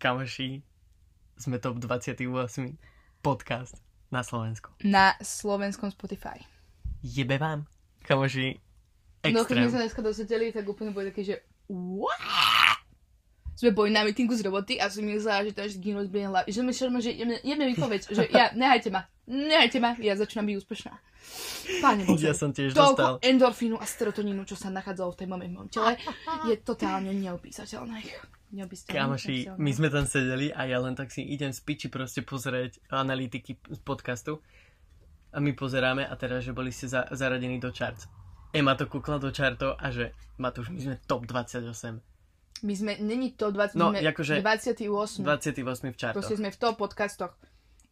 Kamoši, sme top 28 podcast na Slovensku. Na slovenskom Spotify. Jebe vám, kamoši, No keď sme extrém. sa dneska dozvedeli, tak úplne boli taký, že "What?" Sme boli na meetingu z roboty a som myslela, že to až gynúť bude hlavy. Že šerme, že jemne, jemne mi povedz, že ja, nehajte ma, nehajte ma, ja začínam byť úspešná. Páne Bože, Ja som tiež dostal. endorfínu a serotonínu, čo sa nachádzalo v tej mojom tele, je totálne neopísateľné. Kamoši, my sme tam sedeli a ja len tak si idem z piči proste pozrieť analytiky z podcastu a my pozeráme a teraz, že boli ste za, zaradení do charts. Ema to kúkla do chartov a že Matúš, my sme top 28. My sme, není to 20, No, my sme akože 28. 28 v chartoch. Proste sme v top podcastoch.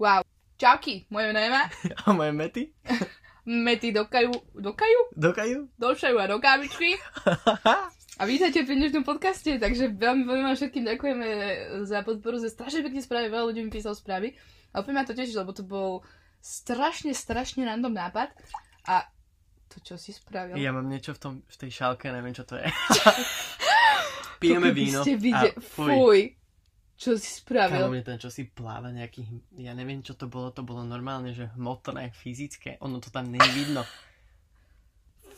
Wow. Čauky, moje meno A moje mety? Mety dokajú, dokajú? Dokajú? Došajú a do kávičky. A vítajte pri dnešnom podcaste, takže veľmi, veľmi vám všetkým ďakujeme za podporu, za strašne pekne správy, veľa ľudí mi písalo správy. A úplne ma to teší, lebo to bol strašne, strašne random nápad. A to, čo si spravil. Ja mám niečo v, tom, v tej šálke, neviem čo to je. Pijeme víno Ste videli, a fuj. fuj. Čo si Kámo, spravil? mne ten čo si pláva nejaký, ja neviem čo to bolo, to bolo normálne, že hmotné, fyzické, ono to tam je vidno.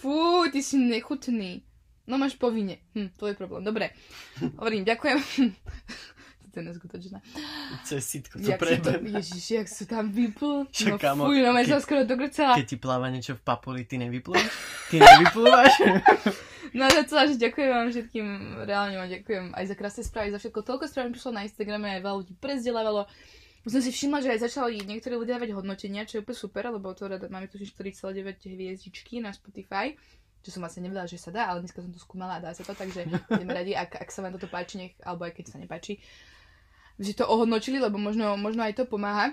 Fú, ty si nechutný. No máš povinne. Hm, to je problém. Dobre. Hovorím, ďakujem. to je neskutočné. Sitko to Jak si to, prebe. ježiš, jak si tam vypl. Však, No kámo, fuj, no ma sa skoro dogrcala. Keď ti pláva niečo v papuli, ty nevyplúvaš? Ty nevyplúvaš? No za celá, že ďakujem vám všetkým, reálne vám ďakujem aj za krásne správy, za všetko. Toľko správ mi prišlo na Instagrame, aj veľa ľudí prezdelávalo. Už som si všimla, že aj začali niektorí ľudia dávať hodnotenia, čo je úplne super, lebo to rada, máme tu 4,9 hviezdičky na Spotify, čo som vlastne nevedela, že sa dá, ale dneska som to skúmala a dá sa to, takže budeme radi, ak, ak sa vám toto páči, nech, alebo aj keď sa nepáči, že to ohodnotili, lebo možno, možno aj to pomáha.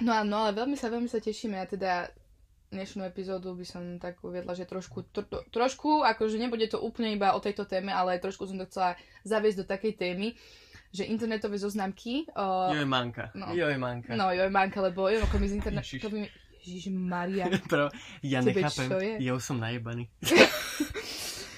No áno, ale veľmi sa, veľmi sa tešíme a teda dnešnú epizódu by som tak uviedla, že trošku, tro, tro- trošku, akože nebude to úplne iba o tejto téme, ale trošku som to chcela zaviesť do takej témy, že internetové zoznamky, uh, Joj, manka. No. Joj, manka. no joj, manka, lebo jo, ako my z internetovými, Ježiš Maria, Pro, ja Tebe nechápem, je? ja už som najebaný.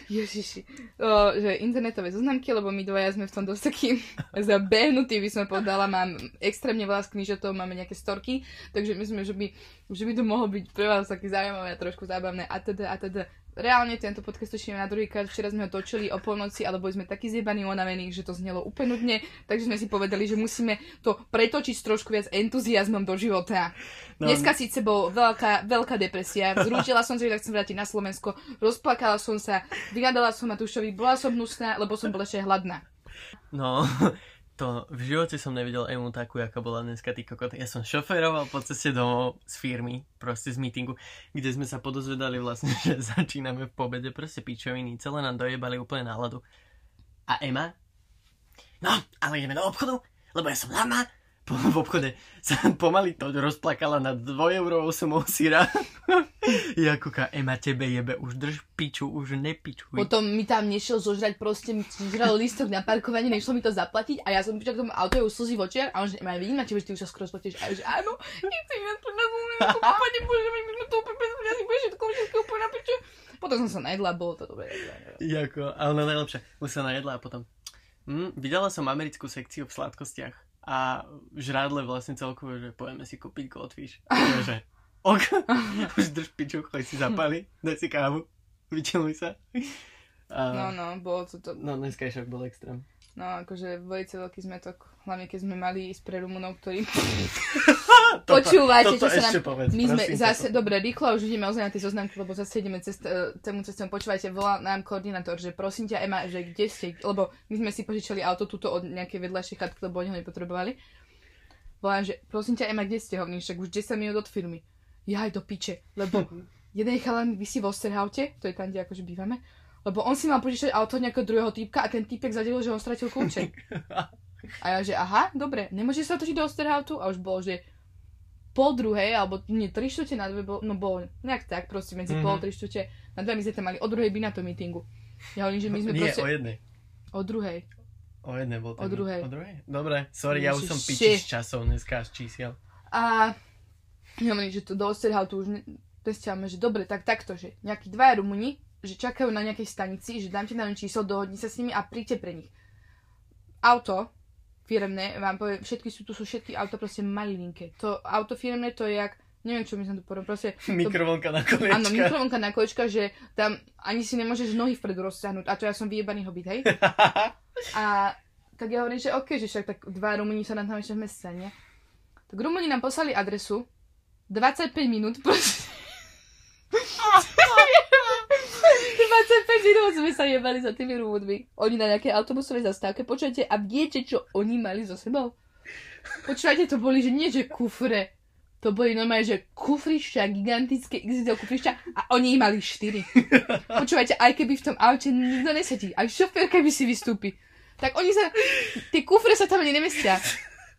Ježiši, o, že internetové zoznamky, lebo my dvaja sme v tom dosť takí zabehnutí, by som povedala, mám extrémne veľa screenshotov, máme nejaké storky, takže myslím, že by, že by to mohlo byť pre vás také zaujímavé a trošku zábavné a teda a teda. Reálne tento podcast točíme na druhý krát, včera sme ho točili o polnoci, ale boli sme takí zjebaní, unavení, že to znelo úplne nudne, takže sme si povedali, že musíme to pretočiť s trošku viac entuziasmom do života. No, Dneska síce bol veľká, veľká depresia, zrútila som sa, že tak chcem vrátiť na Slovensko, rozplakala som sa, vynadala som Matúšovi, bola som hnusná, lebo som bola ešte hladná. no, to v živote som nevidel Emu takú, aká bola dneska, ty kokot. Ja som šoféroval po ceste domov z firmy, proste z meetingu, kde sme sa podozvedali vlastne, že začíname v pobede, proste pičoviny, celé nám dojebali úplne náladu. A Ema? No, ale ideme do obchodu, lebo ja som hlavná. Po, v obchode sa pomaly to rozplakala na 2 eurovou sumou syra. ja kúka, Ema, tebe jebe, už drž piču, už nepičuj. Potom mi tam nešiel zožrať, proste mi žral lístok na parkovanie, nešlo mi to zaplatiť a ja som prišla k tomu auto, je už slzy v očiach a on že, ja vidím na tebe, že ty už sa skoro splatíš. A ja že áno, nechcem ja tu na Slovensku, páne Bože, my sme tu úplne bez mňa si bude všetko, všetko úplne na piču. Potom som sa najedla, bolo to dobré. Jako, ale ona najlepšia. Už sa najedla a potom... Hm, videla som americkú sekciu v sladkostiach a v žrádle vlastne celkovo, že pojeme si kúpiť goldfish. Takže, ok, už drž piču, choď si zapali, daj si kávu, vyčiluj sa. A, No, no, bolo to to. no, dneska šok bol extrém. No, akože velice veľký zmetok, hlavne keď sme mali ísť pre Rumunov, ktorí... Počúvajte, toto čo sa nám... povedz, My sme zase, toto. dobre, rýchlo už ideme ozaj na tie zoznamky, lebo zase ideme cez tému cestou. Počúvajte, volá nám koordinátor, že prosím ťa, Ema, že kde ste, lebo my sme si požičali auto túto od nejakej vedľajšej chatky, lebo oni ho nepotrebovali. Volám, že prosím ťa, Ema, kde ste hovní, však už 10 minút od firmy. Ja aj do piče, lebo jeden chalan vysí v Osterhaute, to je tam, kde akože bývame, lebo on si mal požičať auto nejakého druhého týpka a ten týpek zadel, že on stratil kľúče. A ja, že aha, dobre, nemôže sa točiť do Osterhautu? A už bolo, že pol druhej, alebo nie, tri štvrte na dve, bol, no bolo nejak tak, proste medzi mm-hmm. pol, tri štvrte na dve, my sme tam mali o druhej by na tom meetingu. Ja hovorím, že my sme Nie, proste... o jednej. O druhej. O jednej bol O druhej. O druhej? Dobre, sorry, ja už som Ježiši. piči z časov dneska z čísiel. A ja hovorím, že to do Osterhautu už ne- testiame, že dobre, tak takto, že nejakí dvaja Rumuni, že čakajú na nejakej stanici, že dám ti na číslo, dohodni sa s nimi a príďte pre nich. Auto firemné, vám poviem, všetky sú, tu sú všetky auta proste malilinké. To auto firemné to je jak, neviem čo my sme tu povedali, proste... To, Mikrovlnka na koliečka. áno, mikrovlnka na kolečka, že tam ani si nemôžeš nohy vpredu rozťahnuť. A to ja som vyjebaný hobit, hej? A tak ja hovorím, že OK, že však tak dva Rumúni sa nám tam ešte v meste, nie? Tak Rumúni nám poslali adresu, 25 minút, proste. 25 minút sme sa jebali za tými Rumúnmi. Oni na nejakej autobusovej zastávke, počujete, a viete, čo oni mali so sebou? Počúvajte, to boli, že nie, že kufre. To boli normálne, že kufrišťa, gigantické XXL kufrišťa a oni ich mali 4. Počúvajte, aj keby v tom aute nikto nesedí, aj šofér keby si vystúpi, tak oni sa, tie kufre sa tam ani nemestia.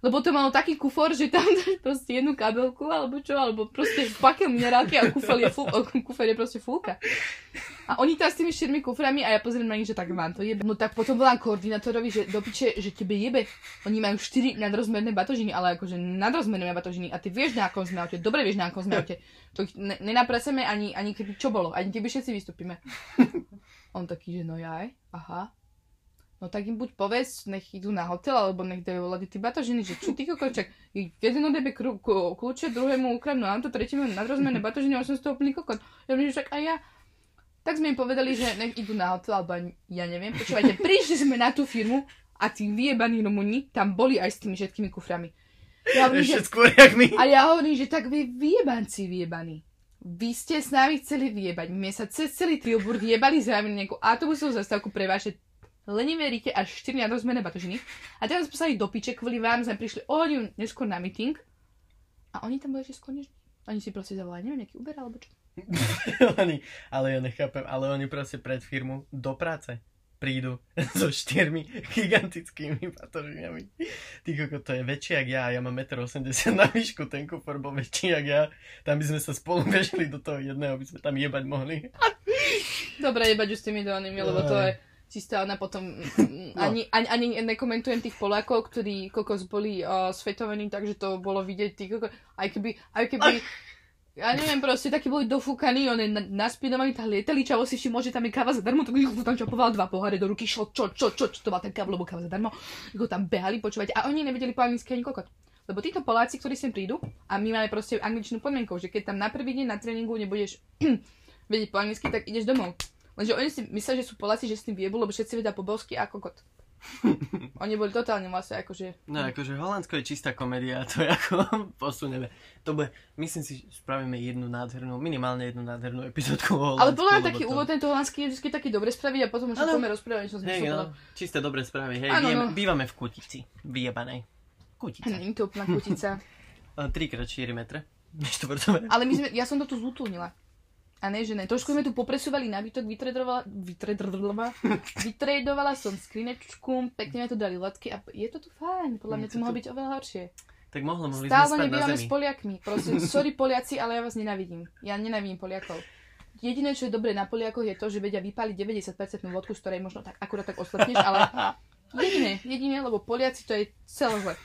Lebo to malo taký kufor, že tam dáš proste jednu kabelku, alebo čo, alebo proste pakel minerálky a kufel je, ful, kufer je proste fulka. A oni tam s tými štyrmi kuframi a ja pozriem na nich, že tak vám to jebe. No tak potom volám koordinátorovi, že do piče, že tebe jebe. Oni majú štyri nadrozmerné batožiny, ale akože nadrozmerné batožiny. A ty vieš na akom sme aute, dobre vieš na akom sme aute. To ich ne- ani, ani keby čo bolo, ani keby všetci vystúpime. On taký, že no jaj, aha. No tak im buď povedz, nech idú na hotel, alebo nech dajú ľadí ty batožiny, že čo ty kokoček, jeden odebe kľúče, druhému ukradnú auto, tretiemu nadrozmerné batožiny, a som z toho úplný kokot. Ja že však aj ja. Tak sme im povedali, že nech idú na hotel, alebo ja neviem. Počúvajte, prišli sme na tú firmu a tí vyjebaní Rumuni tam boli aj s tými všetkými kuframi. Ja hovorím, že, Ešte skôr, jak my. a ja hovorím, že tak vy vyjebanci vyjebaní. Vy ste s nami chceli vyjebať. Mne sa cez celý Tilburg jebali zájemne nejakú autobusovú zastávku pre vaše lenivé rite až 4 nadrozmerné batožiny. A teraz sme poslali do piče, kvôli vám sme prišli o hodinu neskôr na meeting. A oni tam boli ešte skôr než... Oni si proste zavolali, neviem, nejaký Uber alebo čo. oni, ale ja nechápem, ale oni proste pred firmu do práce prídu so štyrmi gigantickými batožinami. Ty koko, to je väčšie jak ja, ja mám 1,80 m na výšku, ten kufor bol väčší jak ja. Tam by sme sa spolu bežali do toho jedného, aby sme tam jebať mohli. Dobre, jebať už s tými donými, lebo to je čistá ona potom... mm, Ani, ani, ani nekomentujem tých Polákov, ktorí kokos boli uh, svetovení, takže to bolo vidieť, tí kokos, aj keby, aj keby, ja neviem, proste takí boli dofúkaní, on je na, naspídovaní, tak lietali, čavo si všimol, že tam je káva zadarmo, tak ich tam čapoval dva poháre do ruky, šlo, čo, čo, čo, čo, to mal ten káva, lebo káva zadarmo, ako tam behali, počúvať, a oni nevedeli po anglicky ani kokot. Lebo títo Poláci, ktorí sem prídu, a my máme proste angličnú podmienku, že keď tam na prvý deň na tréningu nebudeš vedieť po anglicky, tak ideš domov. Lenže oni si myslia, že sú Poláci, že s tým viebu, lebo všetci vedia po bosky a kokot. oni boli totálne vlastne akože... No akože Holandsko je čistá komédia, to je ako posunieme. To bude, myslím si, že spravíme jednu nádhernú, minimálne jednu nádhernú epizódku o Holandsku. Ale mňa lebo taký to- úvod tento holandský je vždy taký dobre spraviť a potom už sa Áno. poďme rozprávať, čo sme Hej, hey, no, čisté dobré správy, hej, vieme, no. bývame v Kutici, vyjebanej. Kutica. Není to úplná kutica. 3x4 metre. Ale my sme, ja som to tu zútulnila. A ne, že ne. Trošku sme tu popresúvali nábytok, vytredovala, vytredovala, vytredovala som skrinečku, pekne sme tu dali latky a je to tu fajn. Podľa mňa to to mohlo tu- byť oveľa horšie. Tak mohlo, mohli Stále nebývame s. Poliakmi. Proste, sorry Poliaci, ale ja vás nenávidím. Ja nenávidím Poliakov. Jediné, čo je dobré na Poliakoch, je to, že vedia vypáliť 90% vodku, z ktorej možno tak akurát tak oslepneš, ale jediné, jediné, lebo Poliaci to je celé zle.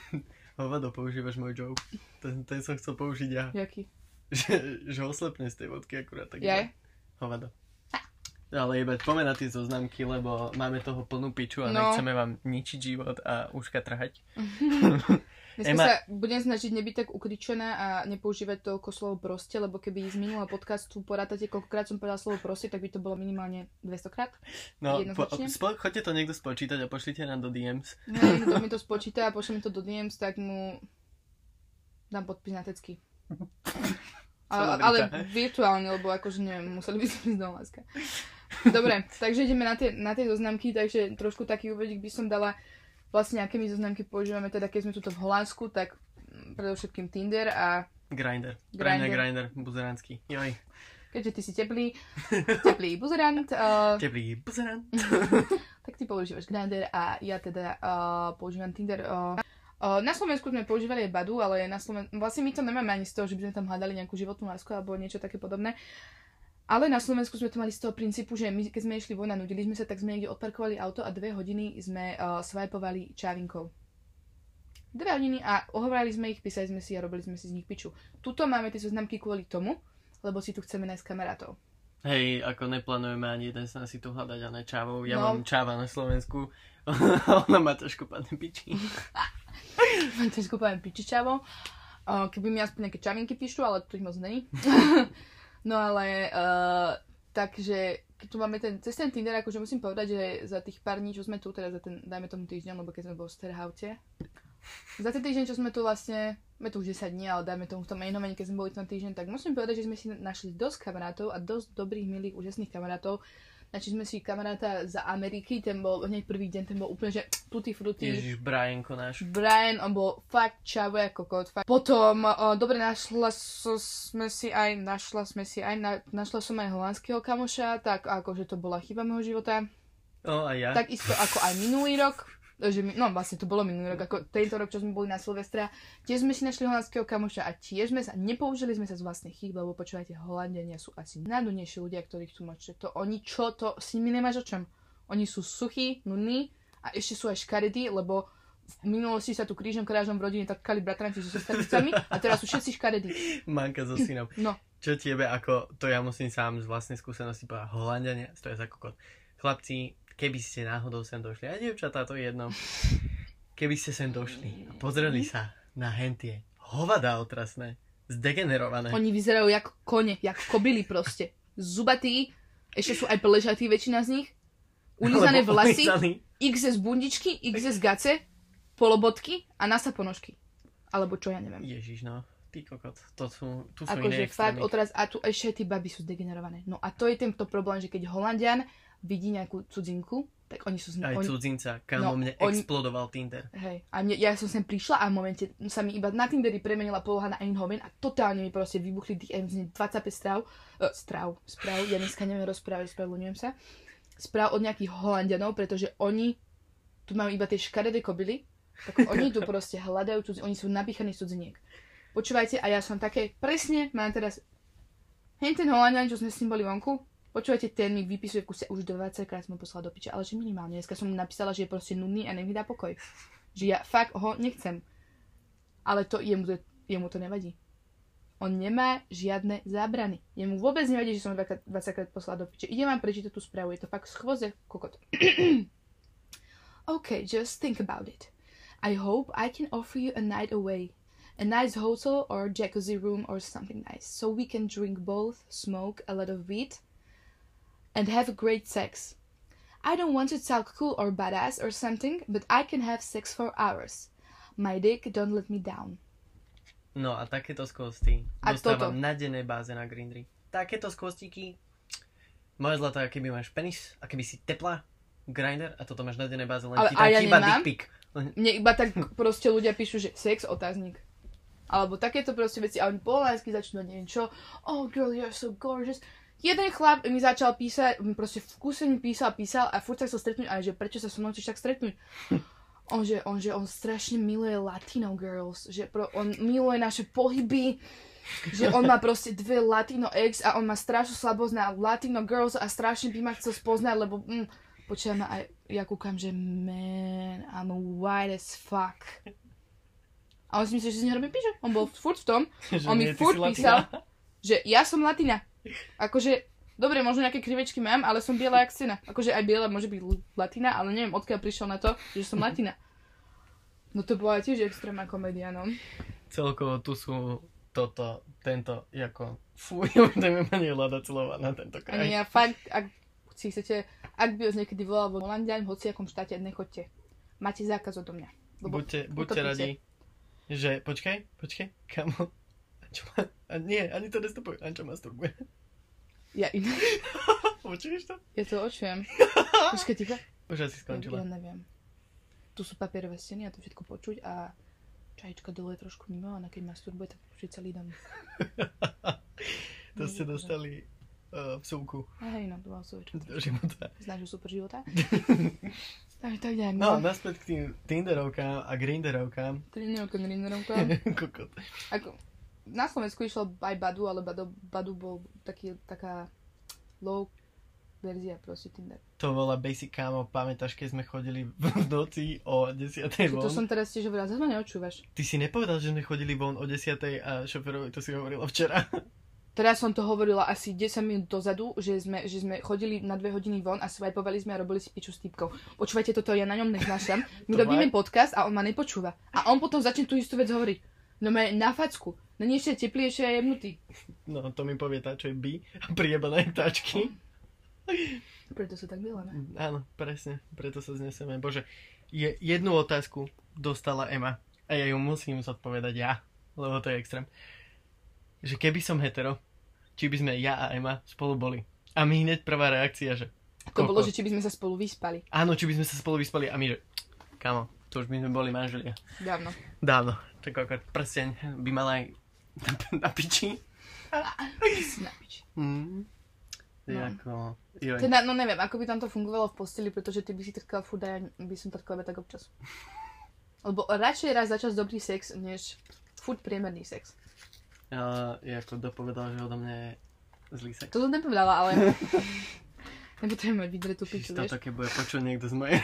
Hovado, používaš môj joke. Ten, ten som chcel použiť ja. Jaký? Že, že oslepne z tej vodky akurát tak. Ja? Hovado. Ale jebať, poďme na tie zoznamky, lebo máme toho plnú piču a No. nechceme vám ničiť život a uška trhať. Ema- sa budem snažiť nebyť tak ukričená a nepoužívať toľko slovo proste, lebo keby z minulého podcastu porátate, koľkokrát som povedala slovo proste, tak by to bolo minimálne 200 krát. No, po, spo, choďte to niekto spočítať a pošlite nám do DMs. Hej, kto mi to spočíta a pošle mi to do DMs, tak mu dám podpis na tecky. A, ale virtuálne, lebo akože neviem, museli by sme ísť do láska. Dobre, takže ideme na tie, na tie zoznamky, takže trošku taký úvedík by som dala vlastne, aké my zoznamky používame, teda keď sme tuto v Holandsku, tak predovšetkým Tinder a Grinder. Mňa grinder, buzeránsky. Joj. keďže ty si teplý, teplý buzerant, uh, Teplý buzerán. tak ty používaš Grindr a ja teda uh, používam Tinder. Uh, na Slovensku sme používali aj Badu, ale na Slovensku, vlastne my to nemáme ani z toho, že by sme tam hľadali nejakú životnú lásku alebo niečo také podobné. Ale na Slovensku sme to mali z toho princípu, že my, keď sme išli von a nudili sme sa, tak sme niekde odparkovali auto a dve hodiny sme uh, swipovali čávinkou. Dve hodiny a ohovorali sme ich, písali sme si a robili sme si z nich piču. Tuto máme tie zoznamky kvôli tomu, lebo si tu chceme nájsť kamarátov. Hej, ako neplánujeme ani jeden sa si tu hľadať, a ne čávou. Ja No. mám čáva na Slovensku. Ona má trošku padne piči. Ťažko poviem pičičavo. Uh, keby mi aspoň nejaké čavinky píšu, ale tu ich moc není. no ale, uh, takže keď tu máme ten, cez ten Tinder, akože musím povedať, že za tých pár dní, čo sme tu, teda za ten, dajme tomu týždeň, lebo keď sme boli v Sterhaute, za ten týždeň, čo sme tu vlastne, sme tu už 10 dní, ale dajme tomu v tom Mainhovene, keď sme boli ten týždeň, tak musím povedať, že sme si našli dosť kamarátov a dosť dobrých, milých, úžasných kamarátov. Našli sme si kamaráta z Ameriky, ten bol hneď prvý deň, ten bol úplne, že tutti frutti. Ježiš, Brianko náš. Brian, on bol fakt čavo ako kot. Fakt. Potom, o, dobre, našla so, sme si aj, našla sme si aj, na, našla som aj holandského kamoša, tak akože to bola chyba môjho života. O, a ja? Takisto ako aj minulý rok, že, mi- no vlastne to bolo minulý rok, ako tento rok, čo sme boli na Silvestra, tiež sme si našli holandského kamoša a tiež sme sa, nepoužili sme sa z vlastných chýb, lebo počúvajte, Holandiania sú asi najnudnejší ľudia, ktorých tu máte. To oni čo, to s nimi nemáš o čom. Oni sú suchí, nudní a ešte sú aj škaredí, lebo v minulosti sa tu krížom krážom v rodine takali bratranci so sestricami a teraz sú všetci škaredí. Manka so synom. No, Čo tiebe ako, to ja musím sám z vlastnej skúsenosti povedať, Holandiania, to je za kokot. Chlapci, keby ste náhodou sem došli, a dievčatá, to je jedno, keby ste sem došli a pozreli sa na hentie hovada otrasné, zdegenerované. oni vyzerajú jak kone, jak kobily proste. Zubatí, ešte sú aj pležatí väčšina z nich. Ulizané Alebo vlasy. ulizaní. XS bundičky, XS gace, polobotky a nasa ponožky. Alebo čo, ja neviem. Ježiš, no, ty kokot, to sú, tu sú Akože fakt odraz, a tu ešte tí baby sú zdegenerované. No a to je tento problém, že keď Holandian vidí nejakú cudzinku, tak oni sú... Aj oni, cudzinca, kámo, No, mne oni- explodoval Tinder. Hej, a mne, ja som sem prišla a v momente sa mi iba na Tinderi premenila poloha na Eindhoven a totálne mi proste vybuchli em, 25 správ, uh, správ, správ, ja dneska neviem rozprávať, spravedlňujem sa, správ od nejakých Holandianov, pretože oni tu majú iba tie škaredé kobily, tak oni tu proste hľadajú, cudzi, oni sú napíchaní cudziniek. Počúvajte, a ja som také, presne, mám teraz hen ten Holandian, čo sme s ním boli vonku, počúvajte, ten mi vypisuje kuse, už 20 krát som ho poslala do piče, ale že minimálne, dneska som mu napísala, že je proste nudný a nech mi dá pokoj. Že ja fakt ho nechcem. Ale to jemu, to, jemu to nevadí. On nemá žiadne zábrany. Jemu vôbec nevadí, že som ho 20 krát poslala do piče. Idem vám prečítať tú správu, je to fakt schvoze kokot. okay, just think about it. I hope I can offer you a night away. A nice hotel or jacuzzi room or something nice. So we can drink both, smoke a lot of weed, and have great sex. I don't want to talk cool or badass or something, but I can have sex for hours. My dick don't let me down. No a takéto skvosty A dostávam toto? na dennej báze na Grindry. Takéto skvostíky, moja zlatá, keby máš penis a keby si teplá, grinder a toto máš na dennej báze, len Ale- ti a dá ja chýba nemám? dick pic. Len, Mne iba tak proste ľudia píšu, že sex, otáznik. Alebo takéto proste veci a oni po holandsky začnú neviem čo. Oh girl, you're so gorgeous. Jeden chlap mi začal písať, proste v kuse mi písal, písal a furt sa chcel stretnúť, ale že prečo sa so mnou chceš tak stretnúť? On že, on, že on strašne miluje Latino girls, že pro, on miluje naše pohyby, že on má proste dve Latino ex a on má strašnú slabosť na Latino girls a strašne by ma chcel spoznať, lebo mm, počujem aj, ja kúkam, že man, I'm white as fuck. A on si myslí, že si nerobím píže. On bol furt v tom, on mi furt písal, že ja som latina. Akože, dobre, možno nejaké krivečky mám, ale som biela jak scéna. Akože aj biela môže byť latina, ale neviem, odkiaľ prišiel na to, že som latina. No to bola tiež extrémna komédia, no. Celkovo tu sú toto, tento, ako, fuj, budeme ma nehľadať slova na tento Ani kraj. ja fakt, ak si chcete, ak by vás niekedy volal vo Holandiaň, v hociakom štáte, nechoďte. Máte zákaz odo mňa. Lebo Buďte, buďte radi, že, počkaj, počkaj, kamo, čo ma, a nie, ani to nestupuj, Ančo masturbuje. Ja inak, Počuješ to? ja to očujem. Počkaj, ticho. Už asi skončila. Ja neviem. Tu sú papierové steny a to všetko počuť a čajička dole je trošku mimo ona keď masturbuje, tak počuť celý dom. To ste dostali uh, vsúku A hej, no, to bol svoj čas. do života. Z nášho super života. Takže tak ďalej. No, No, naspäť k tým Tinderovkám a Grinderovkám. Trinovka, Grinderovka. Kokot. Ako, na Slovensku išlo aj Badu, ale Badu, Badu bol taký, taká low verzia proste Tinder. To bola basic kámo, pamätáš, keď sme chodili v noci o 10. von? To som teraz tiež hovorila, zase ma neočúvaš. Ty si nepovedal, že sme chodili von o 10. a šoferovi to si hovorila včera. Teraz som to hovorila asi 10 minút dozadu, že sme, že sme chodili na dve hodiny von a swipovali sme a robili si piču s týpkou. Počúvajte toto, ja na ňom neznášam. My robíme podcast a on ma nepočúva. A on potom začne tú istú vec hovoriť. No ma na facku. No nie ešte teplejšie a jemnutý. No, to mi povie tá, čo je by a priebané tačky. Preto sa tak miláme. Áno, presne, preto sa zneseme. Bože, je, jednu otázku dostala Ema a ja ju musím zodpovedať ja, lebo to je extrém. Že keby som hetero, či by sme ja a Ema spolu boli. A my hneď prvá reakcia, že To bolo, že či by sme sa spolu vyspali. áno, či by sme sa spolu vyspali a my, že kamo, to už by sme boli manželia. Dávno. Dávno. Tak ako prsteň by mala aj na, na piči. Na piči. Mm. No. Ako, joj. Teda, no neviem, ako by tam to fungovalo v posteli, pretože ty by si trkala furt a ja by som trkala tak občas. Lebo radšej raz za čas dobrý sex, než furt priemerný sex. Uh, ako dopovedal, že odo mňa je zlý sex. To som nepovedala, ale... Nepotrebujem mať vydretú piču, vieš? toto, keď bude počuť niekto z mojej...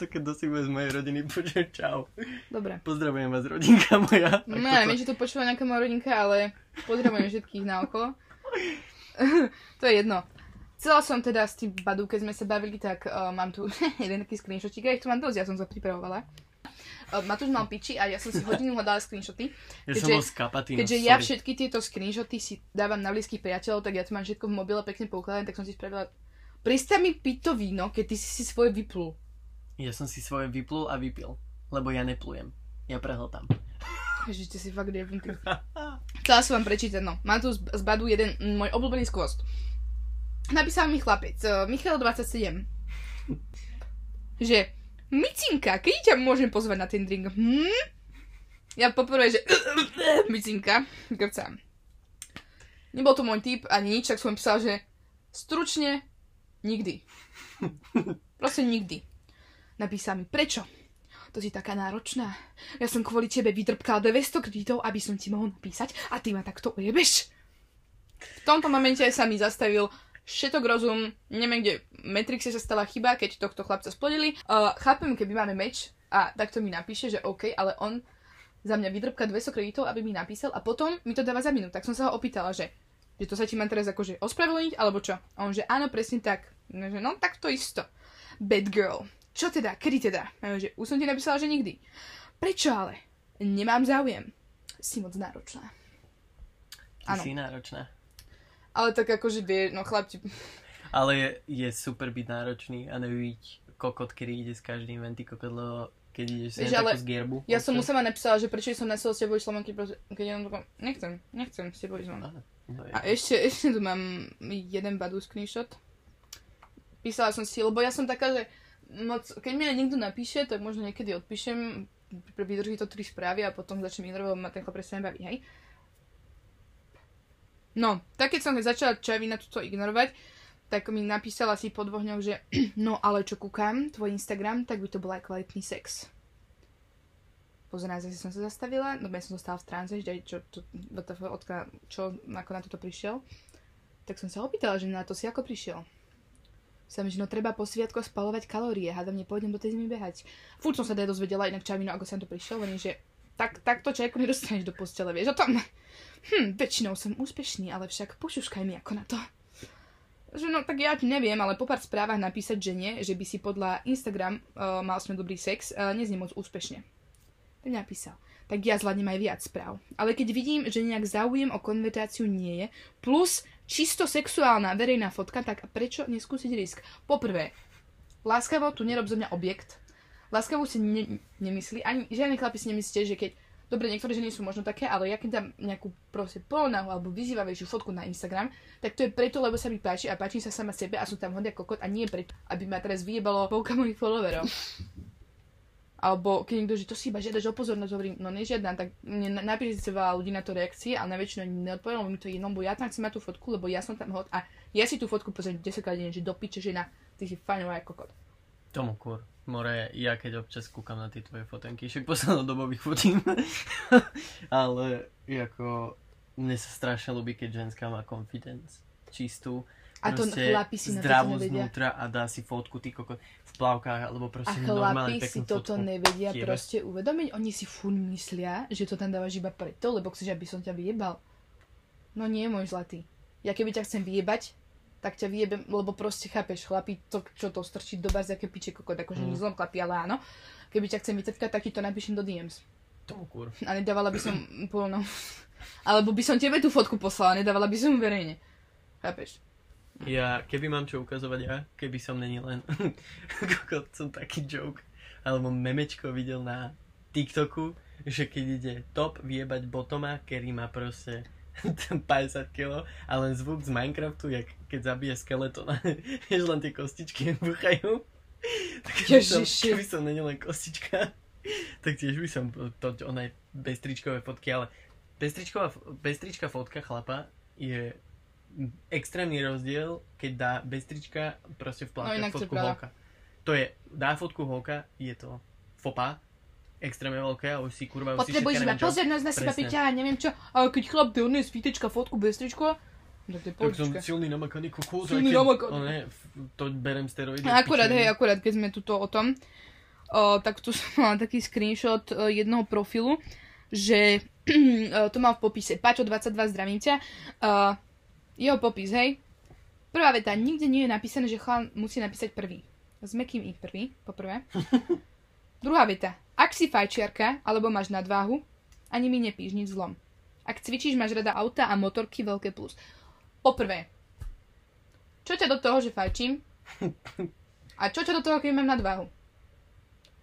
toto, keď dosi bude z mojej rodiny počuť, čau. Dobre. Pozdravujem vás, rodinka moja. No ja neviem, či to počúva nejaká moja rodinka, ale pozdravujem všetkých na okolo. to je jedno. Chcela som teda s tým Badu, keď sme sa bavili, tak uh, mám tu jeden taký screenshotík, a ich tu mám dosť, ja som sa pripravovala. Uh, Matúš mal piči a ja som si hodinu hľadala screenshoty. Ja keďže- som bol skapatý, Keďže ja sorry. všetky tieto screenshoty si dávam na blízkych priateľov, tak ja to mám všetko v mobile pekne poukladané, tak som si spravila... Prestaň mi piť to víno, keď ty si si svoje vyplul. Ja som si svoje vyplul a vypil. Lebo ja neplujem. Ja prehltám. Ježiš, ty si fakt rievnutý. Chcela som vám prečítať, no. Mám tu z, Badu jeden môj obľúbený skvost. Napísal mi chlapec, uh, Michal27, že Micinka, kedy ťa môžem pozvať na ten drink? Hm? Ja poprvé, že Micinka, grcám. Nebol to môj typ ani nič, tak som písal, že stručne nikdy. Proste nikdy. Napísal mi, prečo? To si taká náročná. Ja som kvôli tebe vydrbkala 200 kreditov, aby som ti mohol napísať a ty ma takto ujebeš. V tomto momente sa mi zastavil všetok rozum, neviem kde, Matrixe sa stala chyba, keď tohto chlapca splodili. Uh, chápem, keby máme meč a takto mi napíše, že OK, ale on za mňa vydrbka 200 kreditov, aby mi napísal a potom mi to dáva za minút. Tak som sa ho opýtala, že, že to sa ti mám teraz akože ospravedlniť, alebo čo? A on, že áno, presne tak. No, že no, tak to isto. Bad girl. Čo teda? Kedy teda? A že už som ti napísala, že nikdy. Prečo ale? Nemám záujem. Si moc náročná. Áno. si náročná. Ale tak akože vie, no chlapci, Ale je, je super byť náročný a nebyť kokot, ktorý ide s každým ven, ty kokot, lebo keď ideš sem ale z gerbu. ja som mu sama napísala, že prečo som nesel s tebou išla keď, keď ja tako, nechcem, nechcem s tebou ísť no. A ešte, ešte tu mám jeden badu screenshot. Písala som si, lebo ja som taká, že moc, keď mi aj niekto napíše, tak možno niekedy odpíšem, vydrží to tri správy a potom začnem ignorovať, lebo ma ten chlap presne baví, hej. No, tak keď som začala čavina túto ignorovať, tak mi napísala si po dvoch že no ale čo kúkam, tvoj Instagram, tak by to bol aj kvalitný sex. Pozerám, zase som sa zastavila, no ja som zostala v tranze, že čo, WTF, odkiaľ- čo, ako na toto prišiel. Tak som sa opýtala, že na to si ako prišiel. Sam, že no treba po sviatkoch spalovať kalórie, hádam nepôjdem do tej zimy behať. Furt som sa teda dozvedela inak čavino, ako som to prišiel, len že tak, takto čajku nedostaneš do postele, vieš o tom? Hm, väčšinou som úspešný, ale však pošuškaj mi ako na to. Že no, tak ja neviem, ale po pár správach napísať žene, že by si podľa Instagram uh, mal s ňou dobrý sex, uh, neznie moc úspešne. Tak napísal. Tak ja zvládnem aj viac správ. Ale keď vidím, že nejak záujem o konverzáciu nie je, plus čisto sexuálna verejná fotka, tak prečo neskúsiť risk? Poprvé, láskavo tu nerob zo mňa objekt. Láskavo si ne, nemyslí, ani žiadne chlapi si nemyslíte, že keď Dobre, niektoré ženy sú možno také, ale ja keď dám nejakú proste polnahu alebo vyzývavejšiu fotku na Instagram, tak to je preto, lebo sa mi páči a páči sa sama sebe a som tam hodne kokot a nie preto, aby ma teraz vyjebalo polka mojich followerov. Alebo keď niekto, že to si iba žiadaš o pozornosť, hovorím, no nežiadam, tak mne na- napíšte si veľa ľudí na to reakcie, ale na väčšinu lebo mi to je jedno, bo ja tam chcem mať tú fotku, lebo ja som tam hod a ja si tú fotku pozriem 10 krát že do piče žena, ty si fajnová ako kokot. Tomu kur. More, ja keď občas kúkam na tie tvoje fotenky, však poslednou dobou ich fotím. Ale ako mne sa strašne ľúbi, keď ženská má confidence. Čistú. A to chlapi si na zdravú nevedia. znútra a dá si fotku ty kokot v plavkách, alebo A proste normálne chlapi si toto fotku. nevedia Tiebe. proste uvedomiť. Oni si furt myslia, že to tam dávaš iba preto, lebo chceš, aby som ťa vyjebal. No nie, môj zlatý. Ja keby ťa chcem vyjebať, tak ťa vyjebem, lebo proste chápeš, chlapi, to, čo to strčí do bazy, aké piče kokot, akože mm. zlom chlapi, ale áno. Keby ťa chcem vytetkať, tak ti to napíšem do DMs. Tomu kur. A nedávala by som plno. Alebo by som tebe tú fotku poslala, nedávala by som verejne. Chápeš? Ja, keby mám čo ukazovať ja, keby som není len kokot, som taký joke. Alebo memečko videl na TikToku, že keď ide top vyjebať botoma, ktorý má proste 50 kg a len zvuk z Minecraftu, jak keď zabije skeletona, vieš len tie kostičky buchajú. Tak keby som, keby som není len kostička, tak tiež by som to, ona je bestričkové fotky, ale bestričková, bestrička fotka chlapa je extrémny rozdiel, keď dá bestrička proste v plátka no, fotku holka. To je, dá fotku holka, je to fopa, extrémne veľké a už si kurva Potrebuješ iba pozornosť na seba a neviem čo. A keď chlap dá z fítečka fotku bez tričko, tak, tak som silný namakaný kokos. Silný namakaný. No ne, to berem steroidy. Akurát, hej, akurát, keď sme tuto o tom, o, tak tu som mala taký screenshot o, jedného profilu, že o, to mal v popise Pačo22, zdravím ťa. O, jeho popis, hej. Prvá veta, nikde nie je napísané, že chlán musí napísať prvý. S mekým i prvý, poprvé. Druhá veta, ak si fajčiarka, alebo máš nadváhu, ani mi nepíš nič zlom. Ak cvičíš, máš rada auta a motorky, veľké plus. Poprvé, čo ťa do toho, že fajčím? A čo ťa do toho, keď mám nadváhu?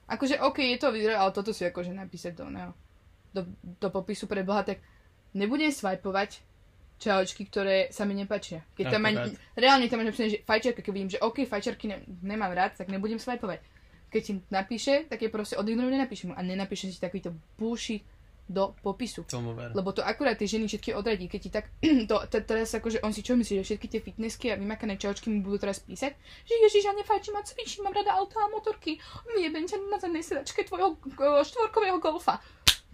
Akože, OK, je to vyzerá, ale toto si akože napísať do, no, do, do popisu pre Boha, tak nebudem svajpovať čajočky, ktoré sa mi nepačia. Keď tam ani, reálne tam máš napísané, že fajčiarka, keď vidím, že OK, fajčiarky ne, nemám rád, tak nebudem svajpovať keď ti napíše, tak je proste odignoruj, nenapíše mu. A nenapíše si takýto bullshit do popisu. Tomu ver. Lebo to akurát tie ženy všetky odradí. Keď ti tak, to, to, teraz akože on si čo myslí, že všetky tie fitnessky a vymakané čaočky mu budú teraz písať, že ježiš, ja nefajčím a cvičím, mám rada auta a motorky, vyjebem ťa na zadnej sedačke tvojho štvorkového golfa.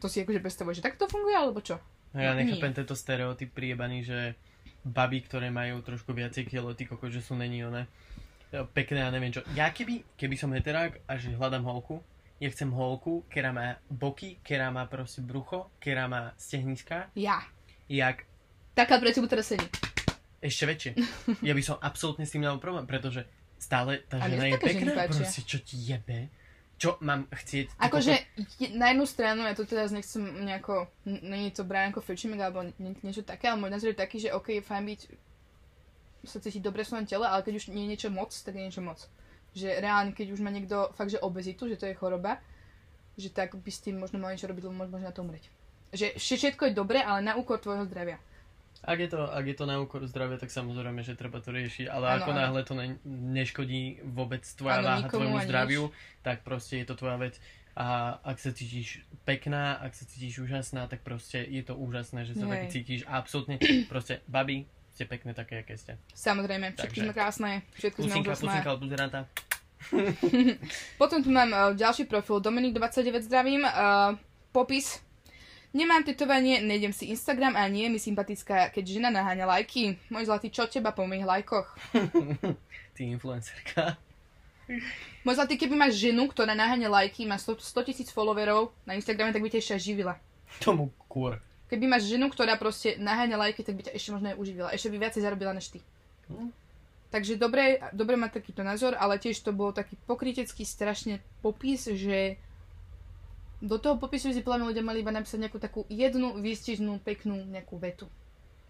To si akože predstavuje, že tak to funguje, alebo čo? No ja nechápem tento stereotyp priebaný, že baby, ktoré majú trošku viacej kilo, ty koko, že sú není one pekné a neviem čo. Ja keby, keby som heterák a že hľadám holku, ja chcem holku, ktorá má boky, ktorá má proste brucho, ktorá má stehniska. Ja. Jak... Taká pre teba teraz sedí. Ešte väčšie. Ja by som absolútne s tým nemal problém, pretože stále tá žena je pekná, proste čo ti jebe. Čo mám chcieť? Akože na jednu stranu, ja to teraz nechcem nejako, není to brať ako alebo niečo také, ale môj názor je taký, že OK, je fajn byť sa cíti dobre v svojom tele, ale keď už nie je niečo moc, tak je niečo moc. Že reálne, keď už má niekto fakt, že obezitu, že to je choroba, že tak by s tým možno mal niečo robiť, lebo možno na to umrieť. Že všetko je dobré, ale na úkor tvojho zdravia. Ak je, to, ak je to na úkor zdravia, tak samozrejme, že treba to riešiť, ale ano, ako náhle to ne, neškodí vôbec tvoja ano, váha tvojmu zdraviu, tak proste je to tvoja vec. A ak sa cítiš pekná, ak sa cítiš úžasná, tak proste je to úžasné, že sa tak cítiš. Absolútne, proste, babi, ste pekné také, aké ste. Samozrejme, všetky sme krásne, všetky sme úžasné. Pusinka od. Potom tu mám uh, ďalší profil, Dominik29 zdravím, uh, popis. Nemám tetovanie, nejdem si Instagram a nie je mi sympatická, keď žena naháňa lajky. Môj zlatý, čo teba po mojich lajkoch? Ty influencerka. Môj zlatý, keby máš ženu, ktorá naháňa lajky, má 100 tisíc followerov na Instagrame, tak by ťa ešte živila. Tomu kôr. Keby máš ženu, ktorá proste naháňa lajky, tak by ťa ešte možno aj uživila. Ešte by viacej zarobila než ty. Hm. Takže dobre, dobre mať takýto názor, ale tiež to bolo taký pokrytecký strašne popis, že do toho popisu si podľa ľudia mali iba napísať nejakú takú jednu výstižnú, peknú nejakú vetu.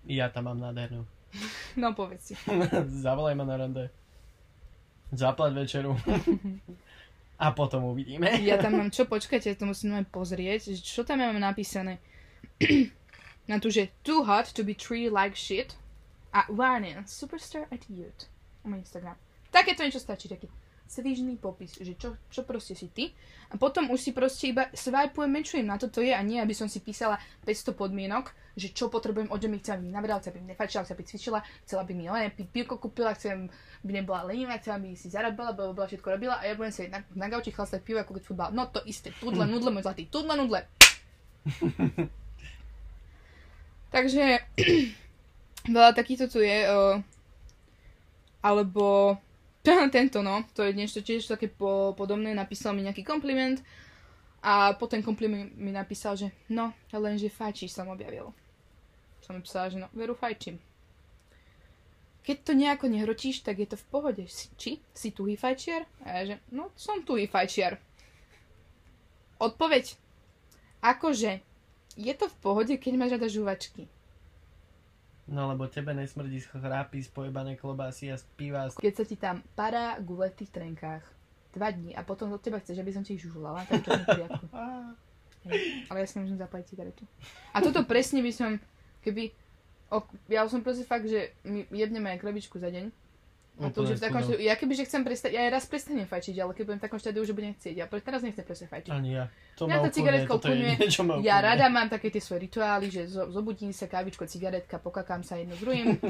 Ja tam mám nádhernú. no povedz si. Zavolaj ma na rande. Zaplať večeru. A potom uvidíme. ja tam mám čo, počkajte, to musím aj pozrieť. Čo tam mám napísané? na to, že too hot to be treated like shit a warning, superstar at youth. A môj Instagram. Takéto niečo stačí, taký svižný popis, že čo, čo proste si ty. A potom už si proste iba swipujem, menšujem na toto je a nie, aby som si písala 500 podmienok, že čo potrebujem od ženy, chcela by mi nabral, chcela by mi nefajčila, chcela by cvičila, chcela by mi len pivko kúpila, chcela by nebola lenivá, chcela by si zarábala, by bola všetko robila a ja budem sa na, na gauči chlastať pivo ako keď futbal. No to isté, tudle, nudle, môj zlatý, tudle, nudle. Takže veľa takýchto tu je. Uh, alebo tento, no, to je niečo tiež také po, podobné, napísal mi nejaký kompliment a po ten kompliment mi napísal, že no, lenže fajčíš som objavil. Som mi písala, že no, veru fajčím. Keď to nejako nehrotíš, tak je to v pohode. Či? Si tuhý fajčiar? A ja že, no, som tuhý fajčiar. Odpoveď. Akože, je to v pohode, keď máš rada žuvačky. No lebo tebe nesmrdí z chrápy, z pojebané klobásy a z piva. Keď sa ti tam para gule v tých trenkách dva dní a potom od teba chceš, aby som ti ich žužlala, tak to je v poriadku. Ale ja si nemôžem zapaliť cigaretu. A toto presne by som, keby... O, ja som proste fakt, že my jedneme aj krabičku za deň. A to už je v takom štádiu, ja keby, že chcem prestať, ja raz prestanem fajčiť, ale keď budem v takom štádiu, že budem chcieť. Ja teraz nechcem presne fajčiť. Ani ja. To Mňa tá cigaretka ma Ja rada mám také tie svoje rituály, že zo, zobudím sa, kávičko, cigaretka, pokakám sa jedno s druhým.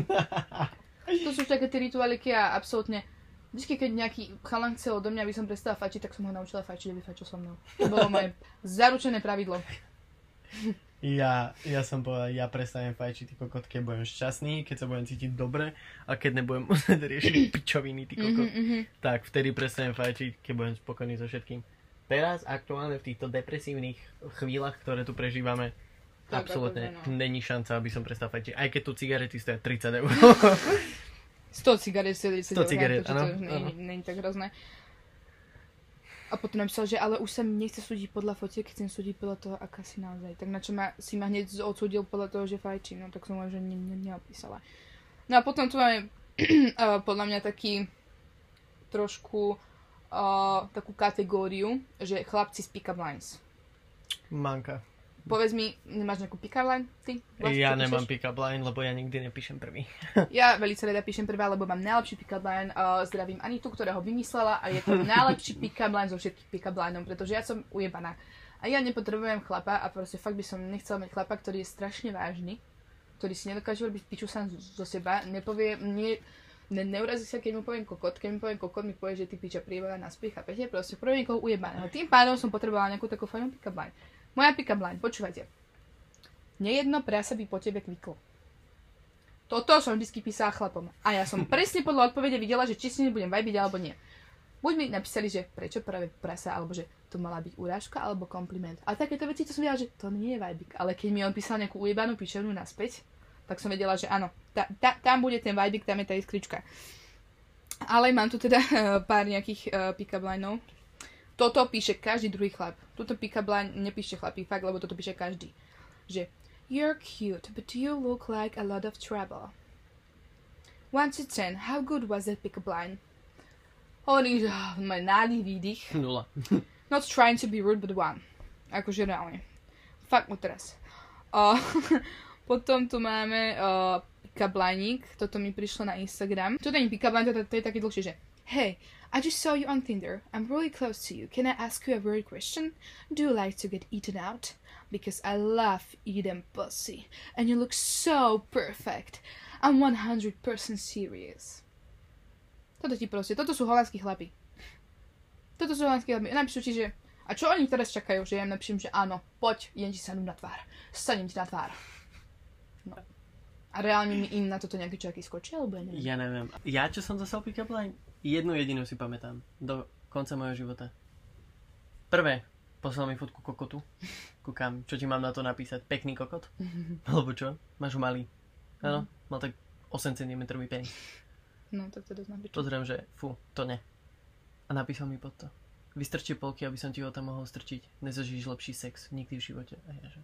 to sú také tie rituáliky a absolútne Vždycky, keď nejaký chalan chcel odo mňa, aby som prestala fajčiť, tak som ho naučila fajčiť, aby fajčil so mnou. To bolo moje zaručené pravidlo. Ja, ja som povedal, ja prestanem fajčiť ty kokot, keď budem šťastný, keď sa budem cítiť dobre a keď nebudem musieť riešiť pičoviny ty kokot. Mhm, mhm. Tak vtedy prestanem fajčiť, keď budem spokojný so všetkým. Teraz aktuálne v týchto depresívnych chvíľach, ktoré tu prežívame, Tak, absolútne no. není šanca, aby som prestal fajčiť. Aj keď tu cigarety stoja 30 eur. 100 cigaret, 70 100 cigaret, áno, to není, není tak hrozné. A potom napísal, že ale už sa nechce súdiť podľa fotiek, chcem súdiť podľa toho, aká si naozaj. Tak na čo ma, si ma hneď odsúdil podľa toho, že fajčím, no tak som len, že ne, ne, neopísala. No a potom tu máme uh, podľa mňa taký trošku uh, takú kategóriu, že chlapci z pick-up. Manka. Povedz mi, nemáš nejakú pick-up line? Ty? Vlast, Ja nemám pick-up line, lebo ja nikdy nepíšem prvý. Ja veľmi rada píšem prvá, lebo mám najlepší pick-up line. Uh, zdravím Anitu, ktorá ho vymyslela a je to najlepší pick-up line zo všetkých pick-up lineov, pretože ja som ujebaná. A ja nepotrebujem chlapa a proste fakt by som nechcela mať chlapa, ktorý je strašne vážny, ktorý si nedokáže robiť piču sám zo seba, nepovie, nie, ne, neurazí sa, keď mu poviem kokot, keď mi poviem kokot, mi povie, že ty piča príbava na spí, chápete? Proste prvý niekoho ujebaného. Tým pádom som potrebovala nejakú takú fajnú pick-up line. Moja pick-up line, počúvajte. Nejedno prasa by po tebe kvitlo. Toto som vždy písala chlapom. A ja som presne podľa odpovede videla, že či si nebudem vajbiť alebo nie. Buď mi napísali, že prečo práve prasa, alebo že to mala byť urážka alebo kompliment. A takéto veci, to som vedela, že to nie je vajbik. Ale keď mi on písal nejakú ujebanú pičovnú naspäť, tak som vedela, že áno, ta, ta, tam bude ten vajbik, tam je tá iskrička. Ale mám tu teda eh, pár nejakých uh, pick-up lineov. Toto píše každý druhý chlap. Tuto pick-up line nepíše chlapí, fakt, lebo toto píše každý. Že You're cute, but you look like a lot of trouble. 1 to 10, how good was that pick-up line? Hovorí, že oh, má nádych, výdych. Nula. Not trying to be rude, but one. Akože reálne. Fakt mu teraz. Uh, potom tu máme uh, pick-up lineík. Toto mi prišlo na Instagram. To nie je pick-up line, to, to je taký dlhší, že Hey, I just saw you on Tinder. I'm really close to you. Can I ask you a weird question? Do you like to get eaten out? Because I love eating pussy. And you look so perfect. I'm 100% serious. Toto ti proste, toto sú holandskí chlapi. Toto sú holandskí chlapi. Napíšu ti, že a čo oni teraz čakajú, že ja im napíšem, že áno, poď, idem ti sadnúť na tvár. Sadnem ti na tvár. No. A reálne mi im na toto nejaký človek skočí, alebo ja neviem. Ja neviem. Ja čo som dostal pick-up line? Jednu jedinú si pamätám. Do konca môjho života. Prvé. Poslal mi fotku kokotu. Kúkam, čo ti mám na to napísať. Pekný kokot? Alebo čo? Máš ho malý. Áno, mal tak 8 cm penis. No, tak to dosť napíču. Pozriem, že fú, to ne. A napísal mi pod to. Vystrčí polky, aby som ti ho tam mohol strčiť. Nezažiješ lepší sex nikdy v živote. A ja, že...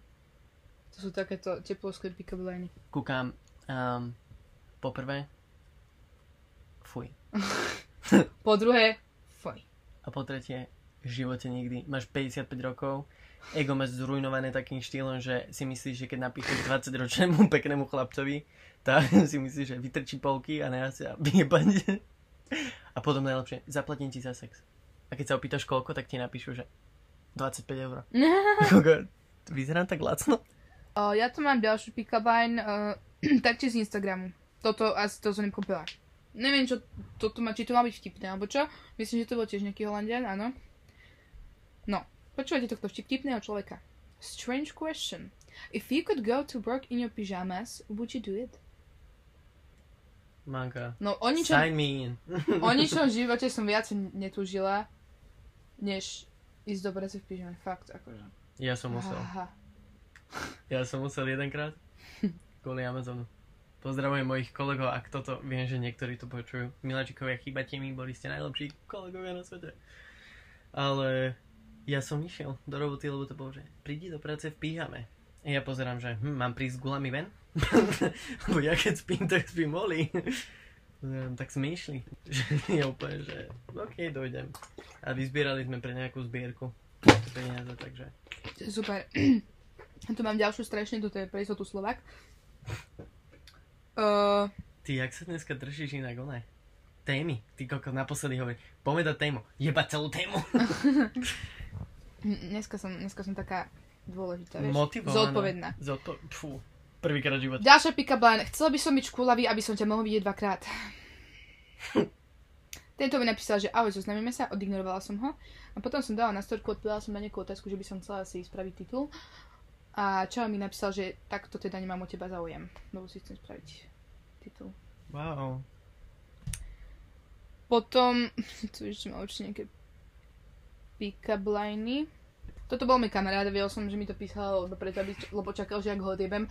To sú takéto teplovské pick-up. Kúkam, um, poprvé, fuj. Po druhé, foj. A po tretie, v živote nikdy. Máš 55 rokov, ego máš zrujnované takým štýlom, že si myslíš, že keď napíšeš 20-ročnému peknému chlapcovi, tak si myslíš, že vytrčí polky a nechá sa vyjebať. A potom najlepšie, zaplatím ti za sex. A keď sa opýtaš koľko, tak ti napíšu, že 25 eur. Vyzerám tak lacno? Uh, ja tu mám ďalšiu pick-up line, uh, taktiež z Instagramu. Toto asi to som nekúpila. Neviem, čo, toto má, či to má byť vtipné, alebo čo. Myslím, že to bol tiež nejaký Holandian, áno. No, počúvajte tohto vtipného človeka. Strange question. If you could go to work in your pyjamas, would you do it? Manka. No, o ničom, Sign me in. o ničom živote som viac netúžila, než ísť do práce v pyžame. Fakt, akože. Ja som musel. Aha. Ja som musel jedenkrát. kvôli Amazonu. Pozdravujem mojich kolegov, ak toto, viem, že niektorí to počujú. Miláčikovia, chýbate mi, boli ste najlepší kolegovia na svete. Ale ja som išiel do roboty, lebo to bolo, že prídi do práce v píjame. Ja pozerám, že hm, mám prísť s gulami ven? lebo ja keď spím, tak spím Oli. tak sme išli. ja úplne, že OK, dojdem. A vyzbierali sme pre nejakú zbierku peniaze, takže... Super. Tu mám ďalšiu strašne, toto je pre istotu Slovak. Uh, Ty, jak sa dneska držíš inak, oné? Témy. Ty koko naposledy hovorí, poďme do tému. Jeba celú tému. dneska, som, dneska som taká dôležitá, vieš? Motivovaná. Zodpovedná. Zodpo... Fú, prvýkrát v živote. Ďalšia pika blán. Chcela by som byť škúlavý, aby som ťa mohol vidieť dvakrát. Tento mi napísal, že ahoj, zoznamíme sa, odignorovala som ho. A potom som dala na storku, odpovedala som na nejakú otázku, že by som chcela si spraviť titul. A čo mi napísal, že takto teda nemám o teba záujem, lebo si chcem spraviť titul. Wow. Potom, tu ešte má určite nejaké pikabliny. Toto bol môj kamarád, vedel som, že mi to písal dopredu, lebo čakal, že ak ho odjebem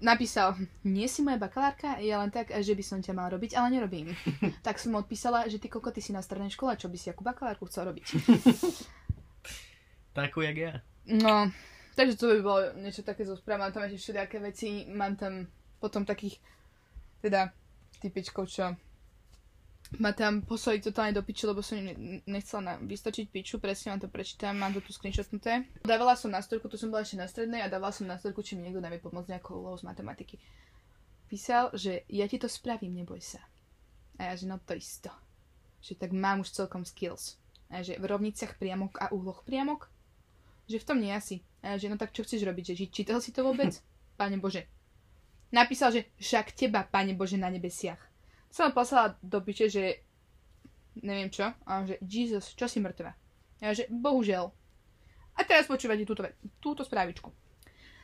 napísal, nie si moja bakalárka, je len tak, že by som ťa mal robiť, ale nerobím. tak som mu odpísala, že ty koko, ty si na strednej škole, čo by si ako bakalárku chcel robiť. Takú, jak ja. No, takže to by bolo niečo také zo správ. Mám tam ešte všelijaké veci, mám tam potom takých, teda, typičkov, čo ma tam poslali totálne do piču, lebo som nechcela na, vystačiť piču, presne vám to prečítam, mám to tu screenshotnuté. Dávala som na storku, tu som bola ešte na strednej a dávala som na storku, či mi niekto nevie pomôcť nejakou úlohou z matematiky. Písal, že ja ti to spravím, neboj sa. A ja, že no to isto. Že tak mám už celkom skills. A ja, že v rovniciach priamok a úloh priamok? Že v tom nie asi. A ja, že no tak čo chceš robiť, že čítal si to vôbec? Pane Bože. Napísal, že však teba, Pane Bože, na nebesiach som poslala do piče, že neviem čo, a že Jesus, čo si mŕtva? Ja že bohužiaľ. A teraz počúvate túto, túto správičku.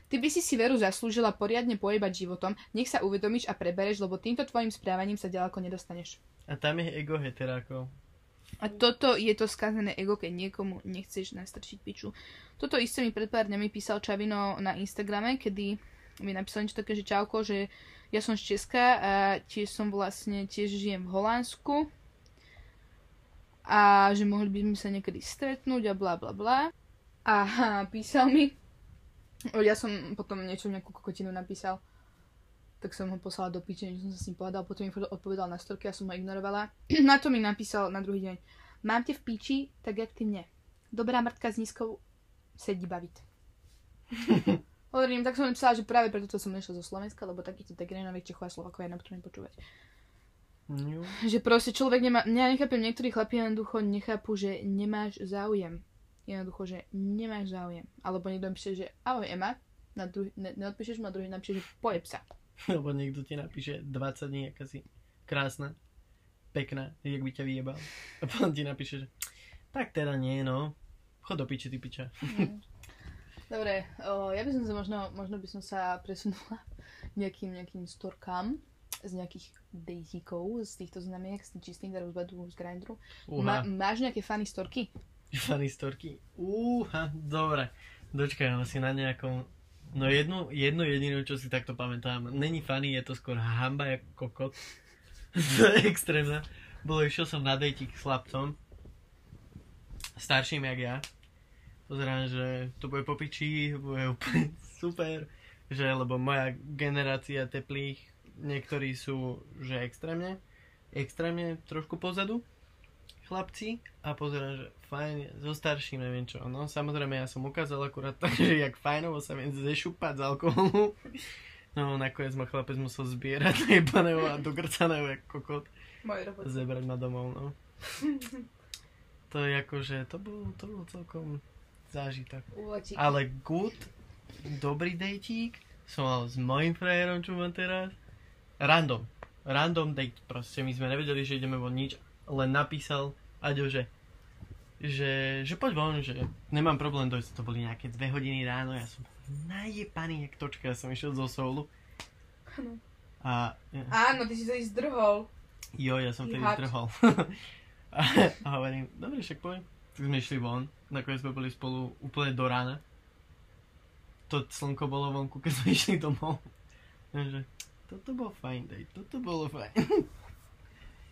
Ty by si si veru zaslúžila poriadne pojebať životom, nech sa uvedomíš a prebereš, lebo týmto tvojim správaním sa ďaleko nedostaneš. A tam je ego heterákov. A toto je to skazené ego, keď niekomu nechceš nastrčiť piču. Toto isté mi pred pár dňami písal Čavino na Instagrame, kedy mi napísal niečo také, že čauko, že ja som z Česka a tiež som vlastne, tiež žijem v Holandsku a že mohli by sme sa niekedy stretnúť a bla bla bla. A písal mi, ja som potom niečo nejakú kokotinu napísal, tak som ho poslala do piče, že som sa s ním povedal, potom mi odpovedal na storky, ja som ho ignorovala. Na to mi napísal na druhý deň, mám te v piči, tak jak ty mne. Dobrá mrtka s nízkou sedí baviť. Hovorím, tak som myslela, že práve preto som nešla zo Slovenska, lebo takýchto tegrenových Čechov a Slovakov ja nepotrebujem počúvať. No. Že proste človek nemá, ja nechápem, niektorí chlapi jednoducho nechápu, že nemáš záujem. Jednoducho, že nemáš záujem. Alebo niekto píše, že ahoj Ema, na druhý, ne, neodpíšeš mu a druhý napíše, že pojeb sa. Lebo niekto ti napíše 20 dní, aká si krásna, pekná, jak by ťa vyjebal. A potom ti napíše, že tak teda nie, no. Chod do piče, ty piča. Mm. Dobre, o, ja by som sa možno, možno by som sa presunula nejakým, nejakým storkám z nejakých dejtíkov, z týchto znamiek, z tých čistých, ktoré už z grindru. Ma, máš nejaké funny storky? Funny storky? Úha, dobre. Dočkaj, ale si na nejakom... No jednu, jednu jedinú, čo si takto pamätám. Není funny, je to skôr hamba, jak kokot. extrémne. Bolo, išiel som na dejtík s chlapcom. Starším jak ja pozerám, že to bude popičí, bude úplne super, že lebo moja generácia teplých, niektorí sú, že extrémne, extrémne trošku pozadu, chlapci a pozerám, že fajn, so starším neviem čo. No samozrejme ja som ukázal akurát tak, že jak fajnovo sa viem zešupať z alkoholu. No nakoniec ma chlapec musel zbierať jebaného a dogrcaného jak kokot. Zebrať ma domov, no. to je akože, to bolo, to bolo celkom zážitok. Úletík. Ale good, dobrý dejtík som mal s mojim frajerom, čo mám teraz. Random. Random date proste. My sme nevedeli, že ideme von nič. Len napísal Aďo, že že, že poď von, že nemám problém dojsť. To boli nejaké dve hodiny ráno, ja som najepaný jak točka, ja som išiel zo soulu. A, ja. Áno, ty si sa ísť zdrhol. Jo, ja som vtedy zdrhol. a, a hovorím, dobre, však poďme. Tak sme išli von nakoniec sme boli spolu úplne do rána. To slnko bolo vonku, keď sme išli domov. Že toto bol fajn date, toto bolo fajn.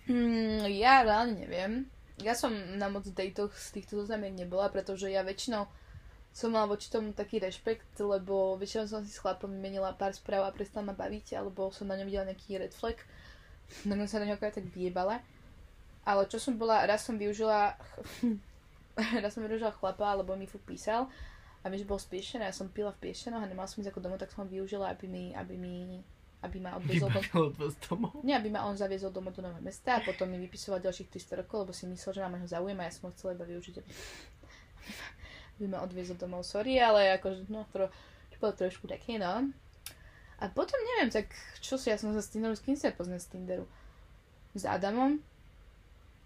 Mm, ja reálne neviem. Ja som na moc dejtoch z týchto zoznamiek nebola, pretože ja väčšinou som mala voči tomu taký rešpekt, lebo väčšinou som si s chlapom vymenila pár správ a prestal ma baviť, alebo som na ňom videla nejaký red flag. No sa na ňo tak vyjebala. Ale čo som bola, raz som využila, raz som využila chlapa, alebo mi fú písal a že bol spiešený, ja som pila v Piešenoch a nemala som ísť ako domov, tak som ho využila, aby mi, aby mi aby ma odviezol do... domov? Nie, aby ma on zaviezol domov do Nového mesta a potom mi vypisoval ďalších 300 rokov, lebo si myslel, že ma ho záujem a ja som ho chcela iba využiť, aby, ma odviezol domov. Sorry, ale akože, no, to bolo trošku také, no. A potom neviem, tak čo si, ja som sa s Tinderu, s kým sa poznal z Tinderu? S Adamom?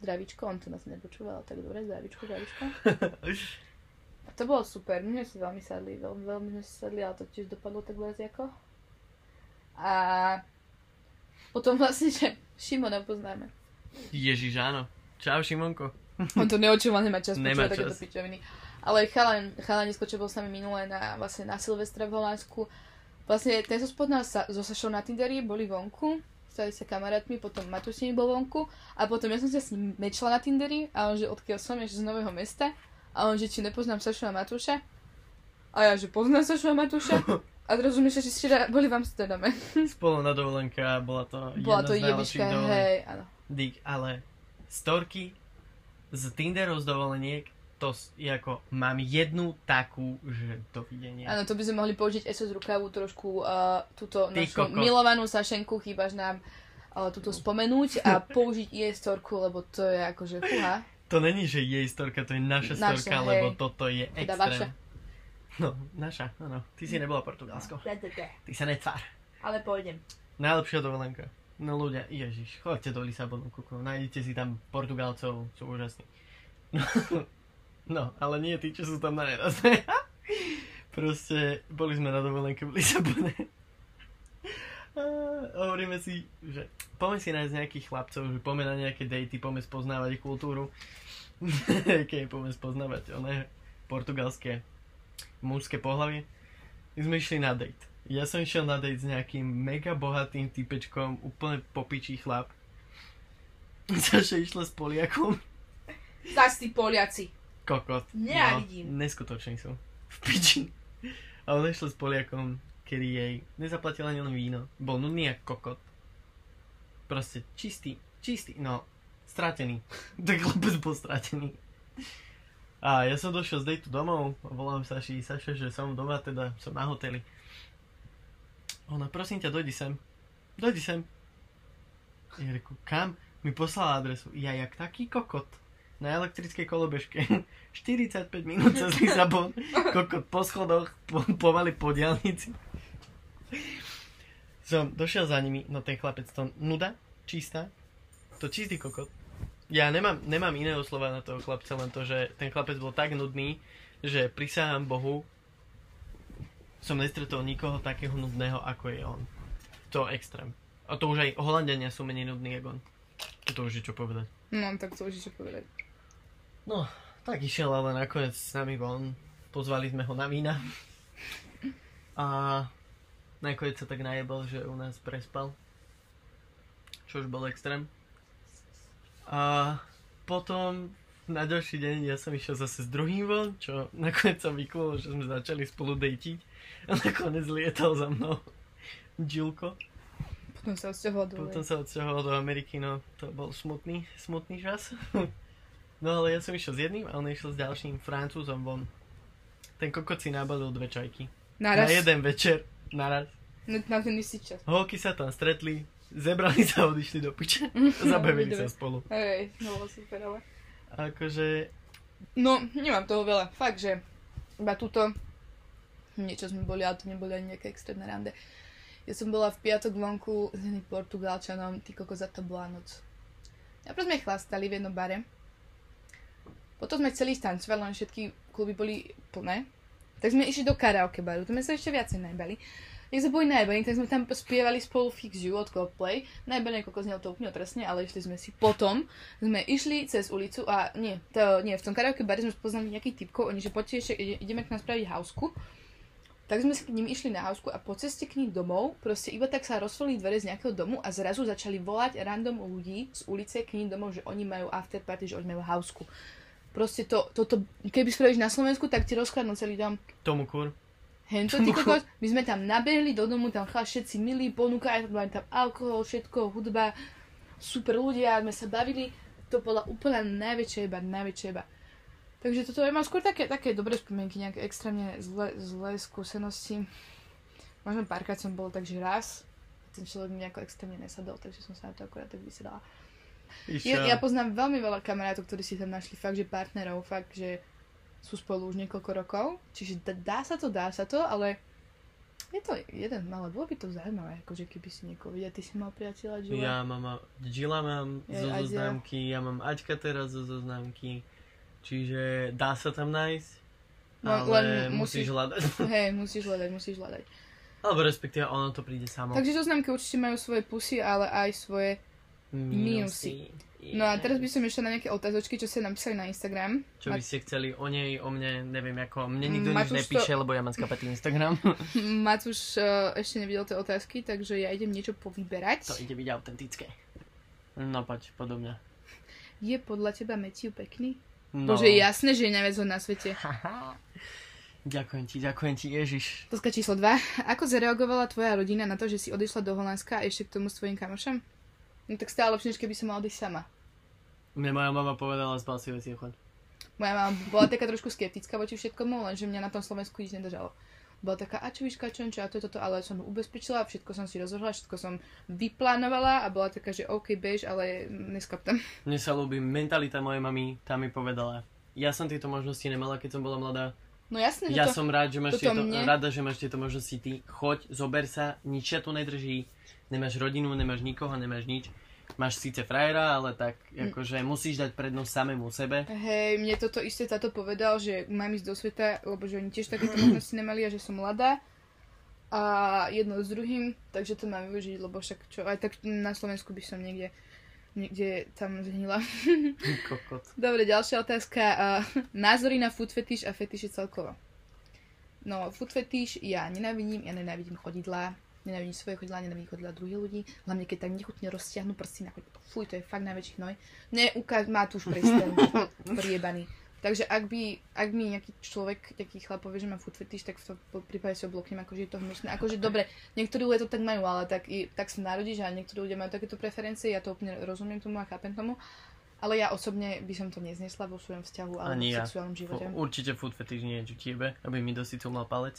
Zdravičko, on to nás nepočúval, tak dobre, zdravičko, zdravičko. A to bolo super, my sme si veľmi sadli, veľmi, veľmi sme si sadli, ale to tiež dopadlo tak ako. A potom vlastne, že Šimona poznáme. Ježiš, áno. Čau, Šimonko. On to neočúval, nemá čas Nemá počúvať takéto pičoviny. Ale chalan, chalanisko, čo bol s nami minulé na, vlastne na Silvestre v Holandsku, vlastne ten so spodná sa, so Sašou na Tinderi, boli vonku, stali sa kamarátmi, potom Matúš s nimi bol vonku a potom ja som sa s ním mečla na Tinderi a on, že odkiaľ som, že z Nového mesta a on, že či nepoznám Sašu a Matúša a ja, že poznám Sašu a Matúša a mi že ste boli v Amsterdame. Spolu na dovolenke a bola to Bola to jedna z najlepších hej, áno. Dík, ale storky z Tinderov z dovoleniek, to je ako, mám jednu takú, že dovidenia. Áno, to by sme mohli použiť ešte z rukavu trošku uh, túto Ty našu kokos. milovanú Sašenku, chýbaš nám uh, túto spomenúť a použiť jej storku, lebo to je akože fuha. To není, že jej storka, to je naša Naša, storka, hej. lebo toto je Teda extrém. vaša. No, naša, áno. Ty si nebola Portugalsko. Ty sa netvár. Ale pôjdem. Najlepšia dovolenka. No ľudia, ježiš, choďte do Lisabonu, kuku, nájdete si tam Portugalcov, sú úžasní. No, no, ale nie tí, čo sú tam na neraz. Proste, boli sme na dovolenke v Lisabone. A hovoríme si, že poďme si nájsť nejakých chlapcov, že poďme na nejaké dejty, poďme spoznávať kultúru. Keď poďme spoznávať oné portugalské mužské pohlavie. Sme išli na date. Ja som išiel na date s nejakým mega bohatým typečkom, úplne popičí chlap. Saša išla s Poliakom. Zas tí Poliaci. Kokot. Nenávidím. No, neskutoční sú. V piči. A ona išla s Poliakom, kedy jej nezaplatil ani len víno. Bol nudný ako kokot. Proste čistý, čistý, no, stratený. Tak chlapec bol stratený. A ja som došiel z dejtu domov volám Saši, Saša, že som doma, teda som na hoteli. Ona, prosím ťa, dojdi sem. Dojdi sem. Ja reku, kam? Mi poslala adresu. Ja jak taký kokot na elektrickej kolobežke. 45 minút cez Lisabon, kokot po schodoch, po, pomaly po diálnici. Som došiel za nimi, no ten chlapec to nuda, čistá, to čistý kokot. Ja nemám, nemám iného slova na toho chlapca, len to, že ten chlapec bol tak nudný, že prisahám Bohu, som nestretol nikoho takého nudného, ako je on. To extrém. A to už aj Holandiania sú menej nudní, ako on. To už je čo povedať. No, tak to už je čo povedať. No, tak išiel, ale nakoniec s nami von. Pozvali sme ho na vína. A nakoniec sa tak najebal, že u nás prespal. Čo už bol extrém. A potom na ďalší deň ja som išiel zase s druhým von, čo nakoniec sa vyklulo, že sme začali spolu dejtiť. A nakoniec lietal za mnou Jilko. Potom sa odsťahoval dole. Potom sa odsťahoval do Ameriky, no to bol smutný, smutný čas. No ale ja som išiel s jedným a on išiel s ďalším francúzom von. Ten kokot si nabalil dve čajky. Naraz. Na jeden večer, naraz. Na, na ten istý čas. Holky sa tam stretli, zebrali sa a odišli do piče. Zabavili sa spolu. Hej, no bolo super, ale... A akože, No, nemám toho veľa. Fakt, že iba túto niečo sme boli, ale to neboli ani nejaké extrémne rande. Ja som bola v piatok vonku s jedným Portugalčanom, ty koko za to bola noc. Najprv sme chlastali v jednom bare. Potom sme chceli ísť tancovať, len všetky kluby boli plné. Tak sme išli do karaoke baru, tam sme sa ešte viacej najbali. Jak sme boli najbali, tak sme tam spievali spolu Fix You od Coldplay. Najbali ako znelo to úplne otrasne, ale išli sme si potom. Sme išli cez ulicu a nie, to, nie, v tom karaoke bare sme spoznali nejakých typkov, oni že poďte ešte, ide- ideme k nám spraviť hausku. tak sme s ním išli na hausku a po ceste k ním domov, proste iba tak sa rozvolili dvere z nejakého domu a zrazu začali volať random ľudí z ulice k ním domov, že oni majú after party, že oni majú hausku. Proste to, toto, keby spravíš na Slovensku, tak ti rozkladnú celý dom. Tomu kur. Hento, ty kokos, my sme tam nabehli do domu, tam chala všetci milí, ponúkali, mali tam alkohol, všetko, hudba, super ľudia, sme sa bavili, to bola úplne najväčšia iba, najväčšia iba. Takže toto ja mám skôr také, také dobré spomienky, nejaké extrémne zlé, zlé skúsenosti. Možno párkrát som bol tak, že raz, ten človek mi nejako extrémne nesadol, takže som sa na to akorát tak vysedala. Ja, ja poznám veľmi veľa kamarátov, ktorí si tam našli fakt, že partnerov, fakt, že sú spolu už niekoľko rokov, čiže dá, sa to, dá sa to, ale je to jeden, ale bolo by to zaujímavé, akože keby si niekoho videl, ty si mal priateľa Gila? Ja mám, Gila mám Ja, zo zoznamky, ja mám Aťka teraz zo zoznamky, čiže dá sa tam nájsť, No, ale len musíš musíš- hľadať. Hej, musíš hľadať, musíš hľadať. Alebo respektíve ono to príde samo. Takže zoznamky určite majú svoje pusy, ale aj svoje... minusy. No a teraz by som išla na nejaké otázočky, čo ste napísali na Instagram. Čo by ste chceli o nej, o mne, neviem ako, mne nikto Matúš nič to- nepíše, lebo ja mám skapatý Instagram. Matúš uh, ešte nevidel tie otázky, takže ja idem niečo povyberať. to ide byť autentické. No poď, podo mňa. Je podľa teba Matthew pekný? No. Bože, jasné, že je najviac ho na svete. Ďakujem ti, ďakujem ti, Ježiš. Otázka číslo 2. Ako zareagovala tvoja rodina na to, že si odišla do Holandska a ešte k tomu s tvojim kamošom? No tak stále lepšie, než keby som mala odísť sama. Mne moja mama povedala, zbal si veci chod. Moja mama bola taká trošku skeptická voči všetkomu, lenže mňa na tom Slovensku nič nedržalo. Bola taká, a čo víš, čo, a to toto, ale som ubezpečila, všetko som si rozhodla, všetko som vyplánovala a bola taká, že OK, bež, ale neskap tam. Mne sa ľúbi mentalita mojej mamy, tá mi povedala. Ja som tieto možnosti nemala, keď som bola mladá. No jasné, že Ja to... som rád, že máš tieto, mne- rada, že máš tieto možnosti ty. Choď, zober sa, nič ťa tu nedrží. Nemáš rodinu, nemáš nikoho, nemáš nič. Máš síce frajera, ale tak Mm. akože musíš dať prednosť samému sebe. Hej, mne toto isté táto povedal, že mám ísť do sveta, lebo že oni tiež takéto možnosti nemali a že som mladá. A jedno s druhým, takže to mám využiť, lebo však čo, aj tak na Slovensku by som niekde, niekde tam zhnila. Kokot. Dobre, ďalšia otázka. Uh, názory na food fetish a fetiše celkovo. No, food fetish ja nenávidím, ja nenávidím chodidlá, nenávidím svoje chodidlá, nenávidím chodidlá druhých ľudí, hlavne keď tak nechutne roztiahnu prsty na chodidlo. Fuj, to je fakt najväčší hnoj. Neukáž, má tu už prsten, priebaný. Takže ak by, ak mi nejaký človek, nejaký chlap povie, že má food fetish, tak v tom prípade si obloknem, akože je to hnusné. Akože dobre, niektorí ľudia to tak majú, ale tak, i, tak sa narodíš a niektorí ľudia majú takéto preferencie, ja to úplne rozumiem tomu a chápem tomu. Ale ja osobne by som to neznesla vo svojom vzťahu alebo Ani v ja. sexuálnom živote. Fu- Určite food fetish nie je tebe, aby mi dosycul mal palec.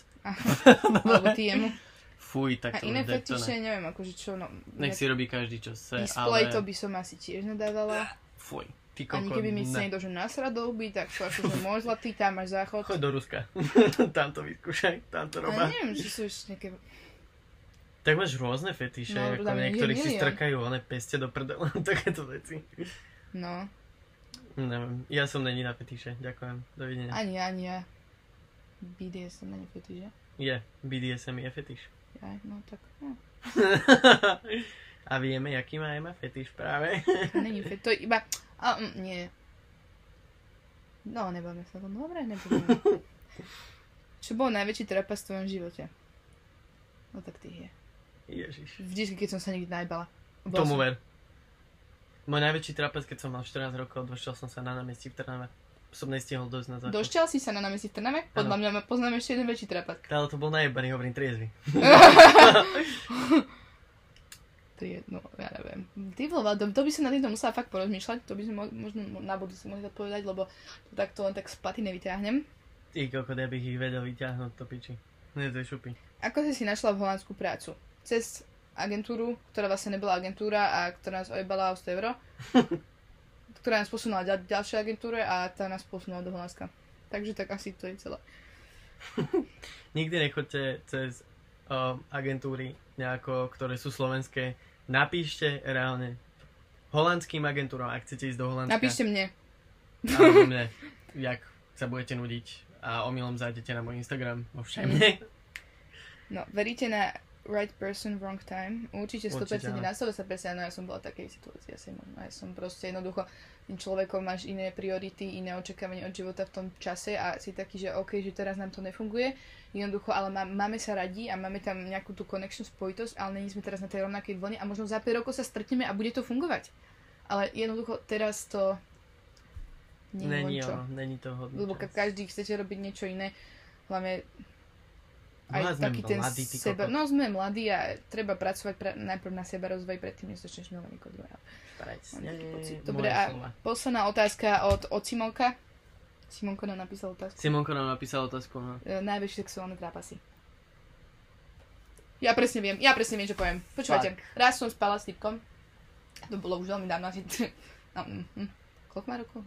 Alebo ty jemu. Fuj, tak A to iné daj to fetiše, ne. neviem, akože čo, no... Nech si robí každý, čo chce, Display ale... to by som asi tiež nedávala. Fuj, ty kokot, Ani keby mi chce niekto, že nasra do huby, tak to akože môj zlatý, tam máš záchod. Choď do Ruska. tam to vyskúšaj, tam to robá. neviem, či sú ešte nejaké... Tak máš rôzne fetiše, No, ako je niektorí si strkajú one peste do prdela, takéto veci. No, Neviem, ja som není na fetiše, ďakujem, dovidenia. ani ja, ani ja. BDSM není fetiš, že? Je, BDSM je fetiš. Aj, no tak, no. A vieme, aký má Ema fetiš práve. Není fetiš, to je iba... A, mm, nie. No, nebavme sa tom. Dobre, nebudeme. Čo bol najväčší trapas v tvojom živote? No tak ty je. Ježiš. Vždycky, keď som sa niekde najbala. Tomu som- ver. Môj najväčší trapas, keď som mal 14 rokov, došiel som sa na námestí v Trnave. Som nestihol dosť na záchod. Došťal si sa na námestí v Trnave? Podľa mňa poznám ešte jeden väčší trapas. Ale to bol najebaný, hovorím triezvy. Tri, no, ja neviem. Ty vole, to, to by som na týmto musela fakt porozmýšľať, to by som mo- možno na budúci mohli odpovedať, lebo to takto len tak z paty nevyťahnem. Ty kokot, ja bych ich vedel vyťahnuť, to piči. Nie, to je šupy. Ako si si našla v Holandsku prácu? Cez agentúru, ktorá vlastne nebola agentúra a ktorá nás ojebala o 100 euro, ktorá nás posunula ďal, ďalšej agentúre a tá nás posunula do Holandska. Takže tak asi to je celé. Nikdy nechoďte cez uh, agentúry, nejako, ktoré sú slovenské. Napíšte reálne holandským agentúrom, ak chcete ísť do Holandska. Napíšte mne. Alebo mne, jak sa budete nudiť a omylom zájdete na môj Instagram vo všemne. No, veríte na right person, wrong time. Určite 100% Určite, áno. nastavil sa presne, no ja som bola v takej situácii asi možno. Ja som proste jednoducho človekom máš iné priority, iné očakávanie od života v tom čase a si taký, že OK, že teraz nám to nefunguje. Jednoducho, ale má, máme sa radi a máme tam nejakú tú connection, spojitosť, ale není sme teraz na tej rovnakej vlne a možno za 5 rokov sa stretneme a bude to fungovať. Ale jednoducho teraz to Není, len čo. není to hodné. Lebo keď každý chcete robiť niečo iné, hlavne aj sme taký ten mladí, seba... kokot. No sme mladí a treba pracovať pre, najprv na seba rozvoj predtým, než začneš milovať niekoho druhého. Presne, Dobre, a slova. posledná otázka od, od Simonka. Simonko nám napísal otázku. Simonko nám napísal otázku, no. E, najväčšie sexuálne trápasy. Ja presne viem, ja presne viem, čo poviem. Počúvajte, raz som spala s typkom. To bolo už veľmi dávno, asi... No, mm, mm. Koľko má rokov?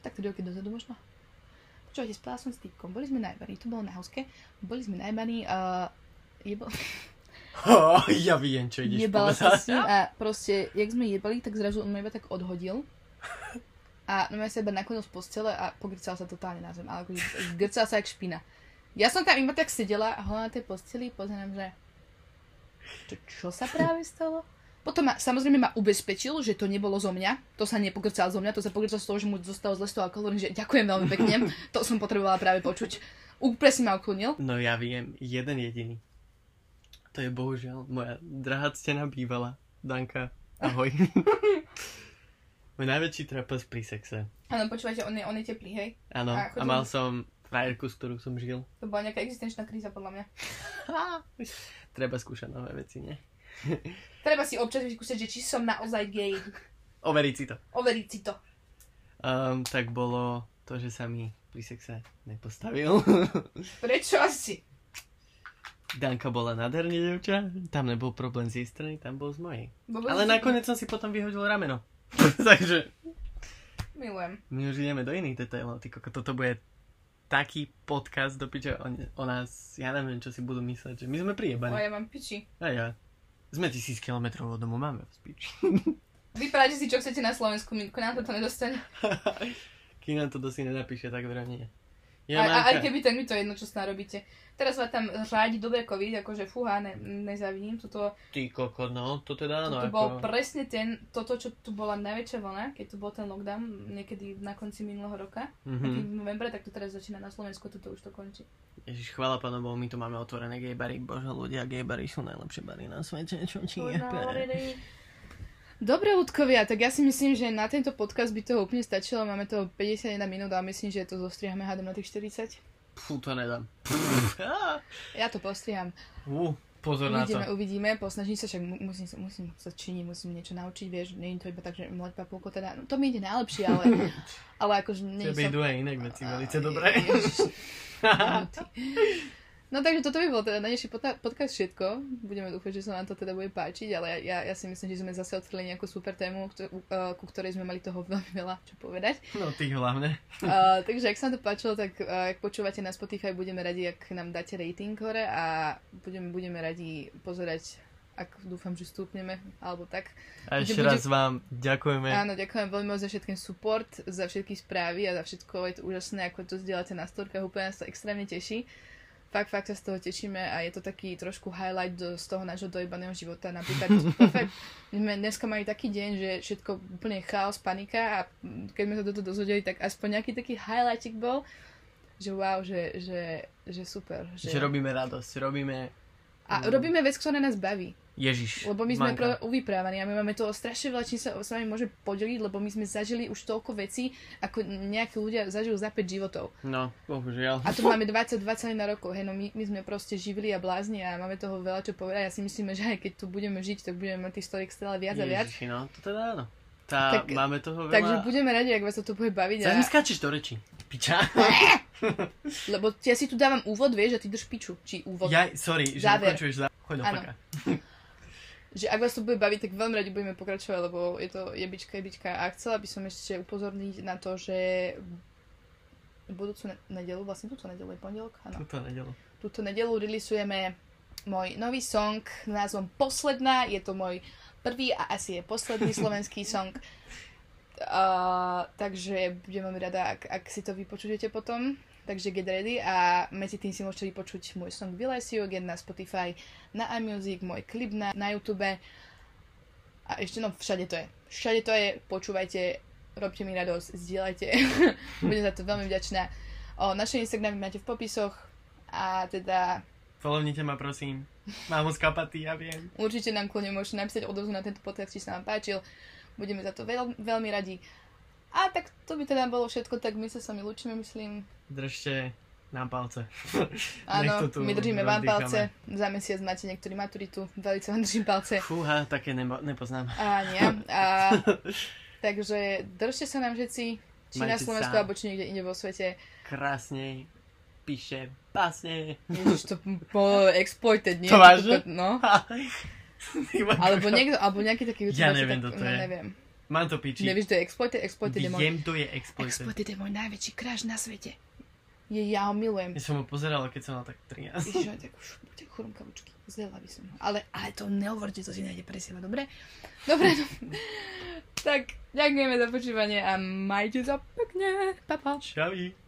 Tak 3 roky dozadu možno. Počúvajte, spala som s typkom. Boli sme najbaní, to bolo na hauske. Boli sme najbaní a... Jebal... Oh, ja viem, čo ideš Jebala sa s ním a proste, jak sme jebali, tak zrazu on ma iba tak odhodil. A no ja sa iba naklonil z postele a pogrcal sa totálne na zem. Ale akože grcal sa jak špina. Ja som tam iba tak sedela a hľadala na tej posteli pozerám, že čo, čo sa práve stalo? Potom ma, samozrejme ma ubezpečil, že to nebolo zo mňa. To sa nepogrcal zo mňa, to sa pogrcal z toho, že mu zostalo zle z toho alkoholu, že ďakujem veľmi pekne. To som potrebovala práve počuť. Si ma uklonil. No ja viem, jeden jediný. To je bohužiaľ moja drahá ctená bývala. Danka, ahoj. Môj najväčší trapas pri sexe. Áno, počúvajte, on je, on je teplý, hej? Áno, A a, mal som frajerku, s ktorou som žil. To bola nejaká existenčná kríza podľa mňa. Treba skúšať nové veci, nie? Treba si občas vyskúšať, že či som naozaj gay. Overiť si to. Overiť si to. Um, tak bolo to, že sa mi pri sexe nepostavil. Prečo asi? Danka bola nádherný devča, tam nebol problém z jej strany, tam bol z mojej. Bo Ale nakoniec som si potom vyhodil rameno. Takže Milujem. my už ideme do iných detailov. Ty koko, toto bude taký podcast do piče o, o nás, ja neviem, čo si budú mysleť, že my sme O, priebaní. ja mám piči. A ja. Sme tisíc kilometrov od domu, máme piči. Vyprávate si, čo chcete na Slovensku, Minko, nám to nedostane. Kým nám to dosi nenapíše, tak vraj nie. Ja, aj Marka, keby tak mi to jedno, čo sná robíte. Teraz ma tam rádi dobre covid, akože fúha, ne, nezavidím. Toto, ty koko, no, to teda áno. ako... bol presne ten, toto, čo tu bola najväčšia vlna, keď tu bol ten lockdown, niekedy na konci minulého roka. Mhm. v novembre, tak to teraz začína na Slovensku, toto už to končí. Ježiš, chvála pánu Bohu, my tu máme otvorené gay bary. Bože, ľudia, gay bary sú najlepšie bary na svete, čo ti je. Dobre, ľudkovia, tak ja si myslím, že na tento podcast by toho úplne stačilo. Máme to 51 minút a myslím, že to zostrihame hádam na tých 40. Fú, to nedám. Ja to postriham. Ú, pozor na to. Uvidíme, uvidíme, posnažím sa, však mu- musím, musím sa činiť, musím niečo naučiť, vieš, nie je to iba tak, že mlať papulko, teda, no, to mi ide najlepšie, ale, ale akože nie Tebe idú aj inak veci, velice dobré. Ježiš. No takže toto by bol teda na dnešný podca- podcast všetko. Budeme dúfať, že sa nám to teda bude páčiť, ale ja, ja, si myslím, že sme zase odkryli nejakú super tému, uh, ku ktorej sme mali toho veľmi veľa čo povedať. No, ty hlavne. Uh, takže ak sa vám to páčilo, tak uh, ak počúvate na Spotify, budeme radi, ak nám dáte rating hore a budeme, budeme radi pozerať, ak dúfam, že stúpneme, alebo tak. A ešte Bude- raz vám ďakujeme. Áno, ďakujem veľmi moc za všetký support, za všetky správy a za všetko. Je to úžasné, ako to zdieľate na storkách, úplne to extrémne teší. Fakt, fakt sa z toho tešíme a je to taký trošku highlight do, z toho nášho dojebaného života. Napríklad, my sme dneska mali taký deň, že všetko úplne chaos, panika a keď sme sa toto dozvedeli, tak aspoň nejaký taký highlightik bol, že wow, že, že, že super. Že... Že robíme radosť, robíme... A robíme vec, ktorá nás baví. Ježiš. Lebo my sme Manka. uvyprávaní a my máme toho strašne veľa, čím sa s vami môže podeliť, lebo my sme zažili už toľko vecí, ako nejakí ľudia zažijú za 5 životov. No, bohužiaľ. A tu máme 22 na rokov, hej, no my, my sme proste živili a blázni a máme toho veľa čo povedať. Ja si myslíme, že aj keď tu budeme žiť, tak budeme mať tých storiek stále viac a viac. Ježiši, no, to teda áno. Tá, Tak- máme toho veľa. Takže budeme radi, ak vás to bude baviť. Sa A, mi skáčeš do reči. Piča. lebo ja si tu dávam úvod, vieš, a ty drž piču. Či úvod. Ja, sorry, že Záver. ukončuješ za... Choď do. že ak vás to bude baviť, tak veľmi radi budeme pokračovať, lebo je to jebička, jebička. A chcela by som ešte upozorniť na to, že budúcu ne- nedelu, vlastne túto nedelu je pondelok, áno. Tuto nedelu. Túto nedelu releaseujeme môj nový song s názvom Posledná. Je to môj prvý a asi je posledný slovenský song. Uh, takže budem veľmi rada, ak, ak si to vypočujete potom. Takže get ready a medzi tým si môžete vypočuť môj song Bless You Again na Spotify, na iMusic, môj klip na, na YouTube a ešte no všade to je. Všade to je, počúvajte, robte mi radosť, zdieľajte. Budem za to veľmi vďačná. O, naše Instagramy máte v popisoch a teda Follownite ma prosím. Mám moc kapaty, ja viem. určite nám kľudne môžete napísať odozvu na tento podcast, či sa vám páčil. Budeme za to veľ, veľmi radi. A tak to by teda bolo všetko, tak my sa s vami lúčime, myslím. Držte nám palce. Áno, my držíme vám palce. Za mesiac máte niektorí maturitu, veľmi vám držím palce. Fúha, také nebo, nepoznám. A nie. A, takže držte sa nám všetci, či na Majte Slovensku, sa. alebo či niekde inde vo svete. Krásne píše básne. Ježiš, to po exploited, nie? To vážne? No. Alebo, niekto, alebo nejaký taký Ja neviem, tak, kto to no, je. neviem. Mám to piči. Nevieš, to je exploited? Exploited je môj... Viem, to je exploited. Exploited je môj najväčší crush na svete. Je, ja ho milujem. Ja som ho pozeral, keď som mal tak 13. Ježiš, tak už buďte chrumkavučky. Zdela by som ho. Ale, ale to nehovorte, to si nájde pre seba, dobre? Dobre, no. tak ďakujeme za počúvanie a majte sa pekne. Pa, pa. Čavi.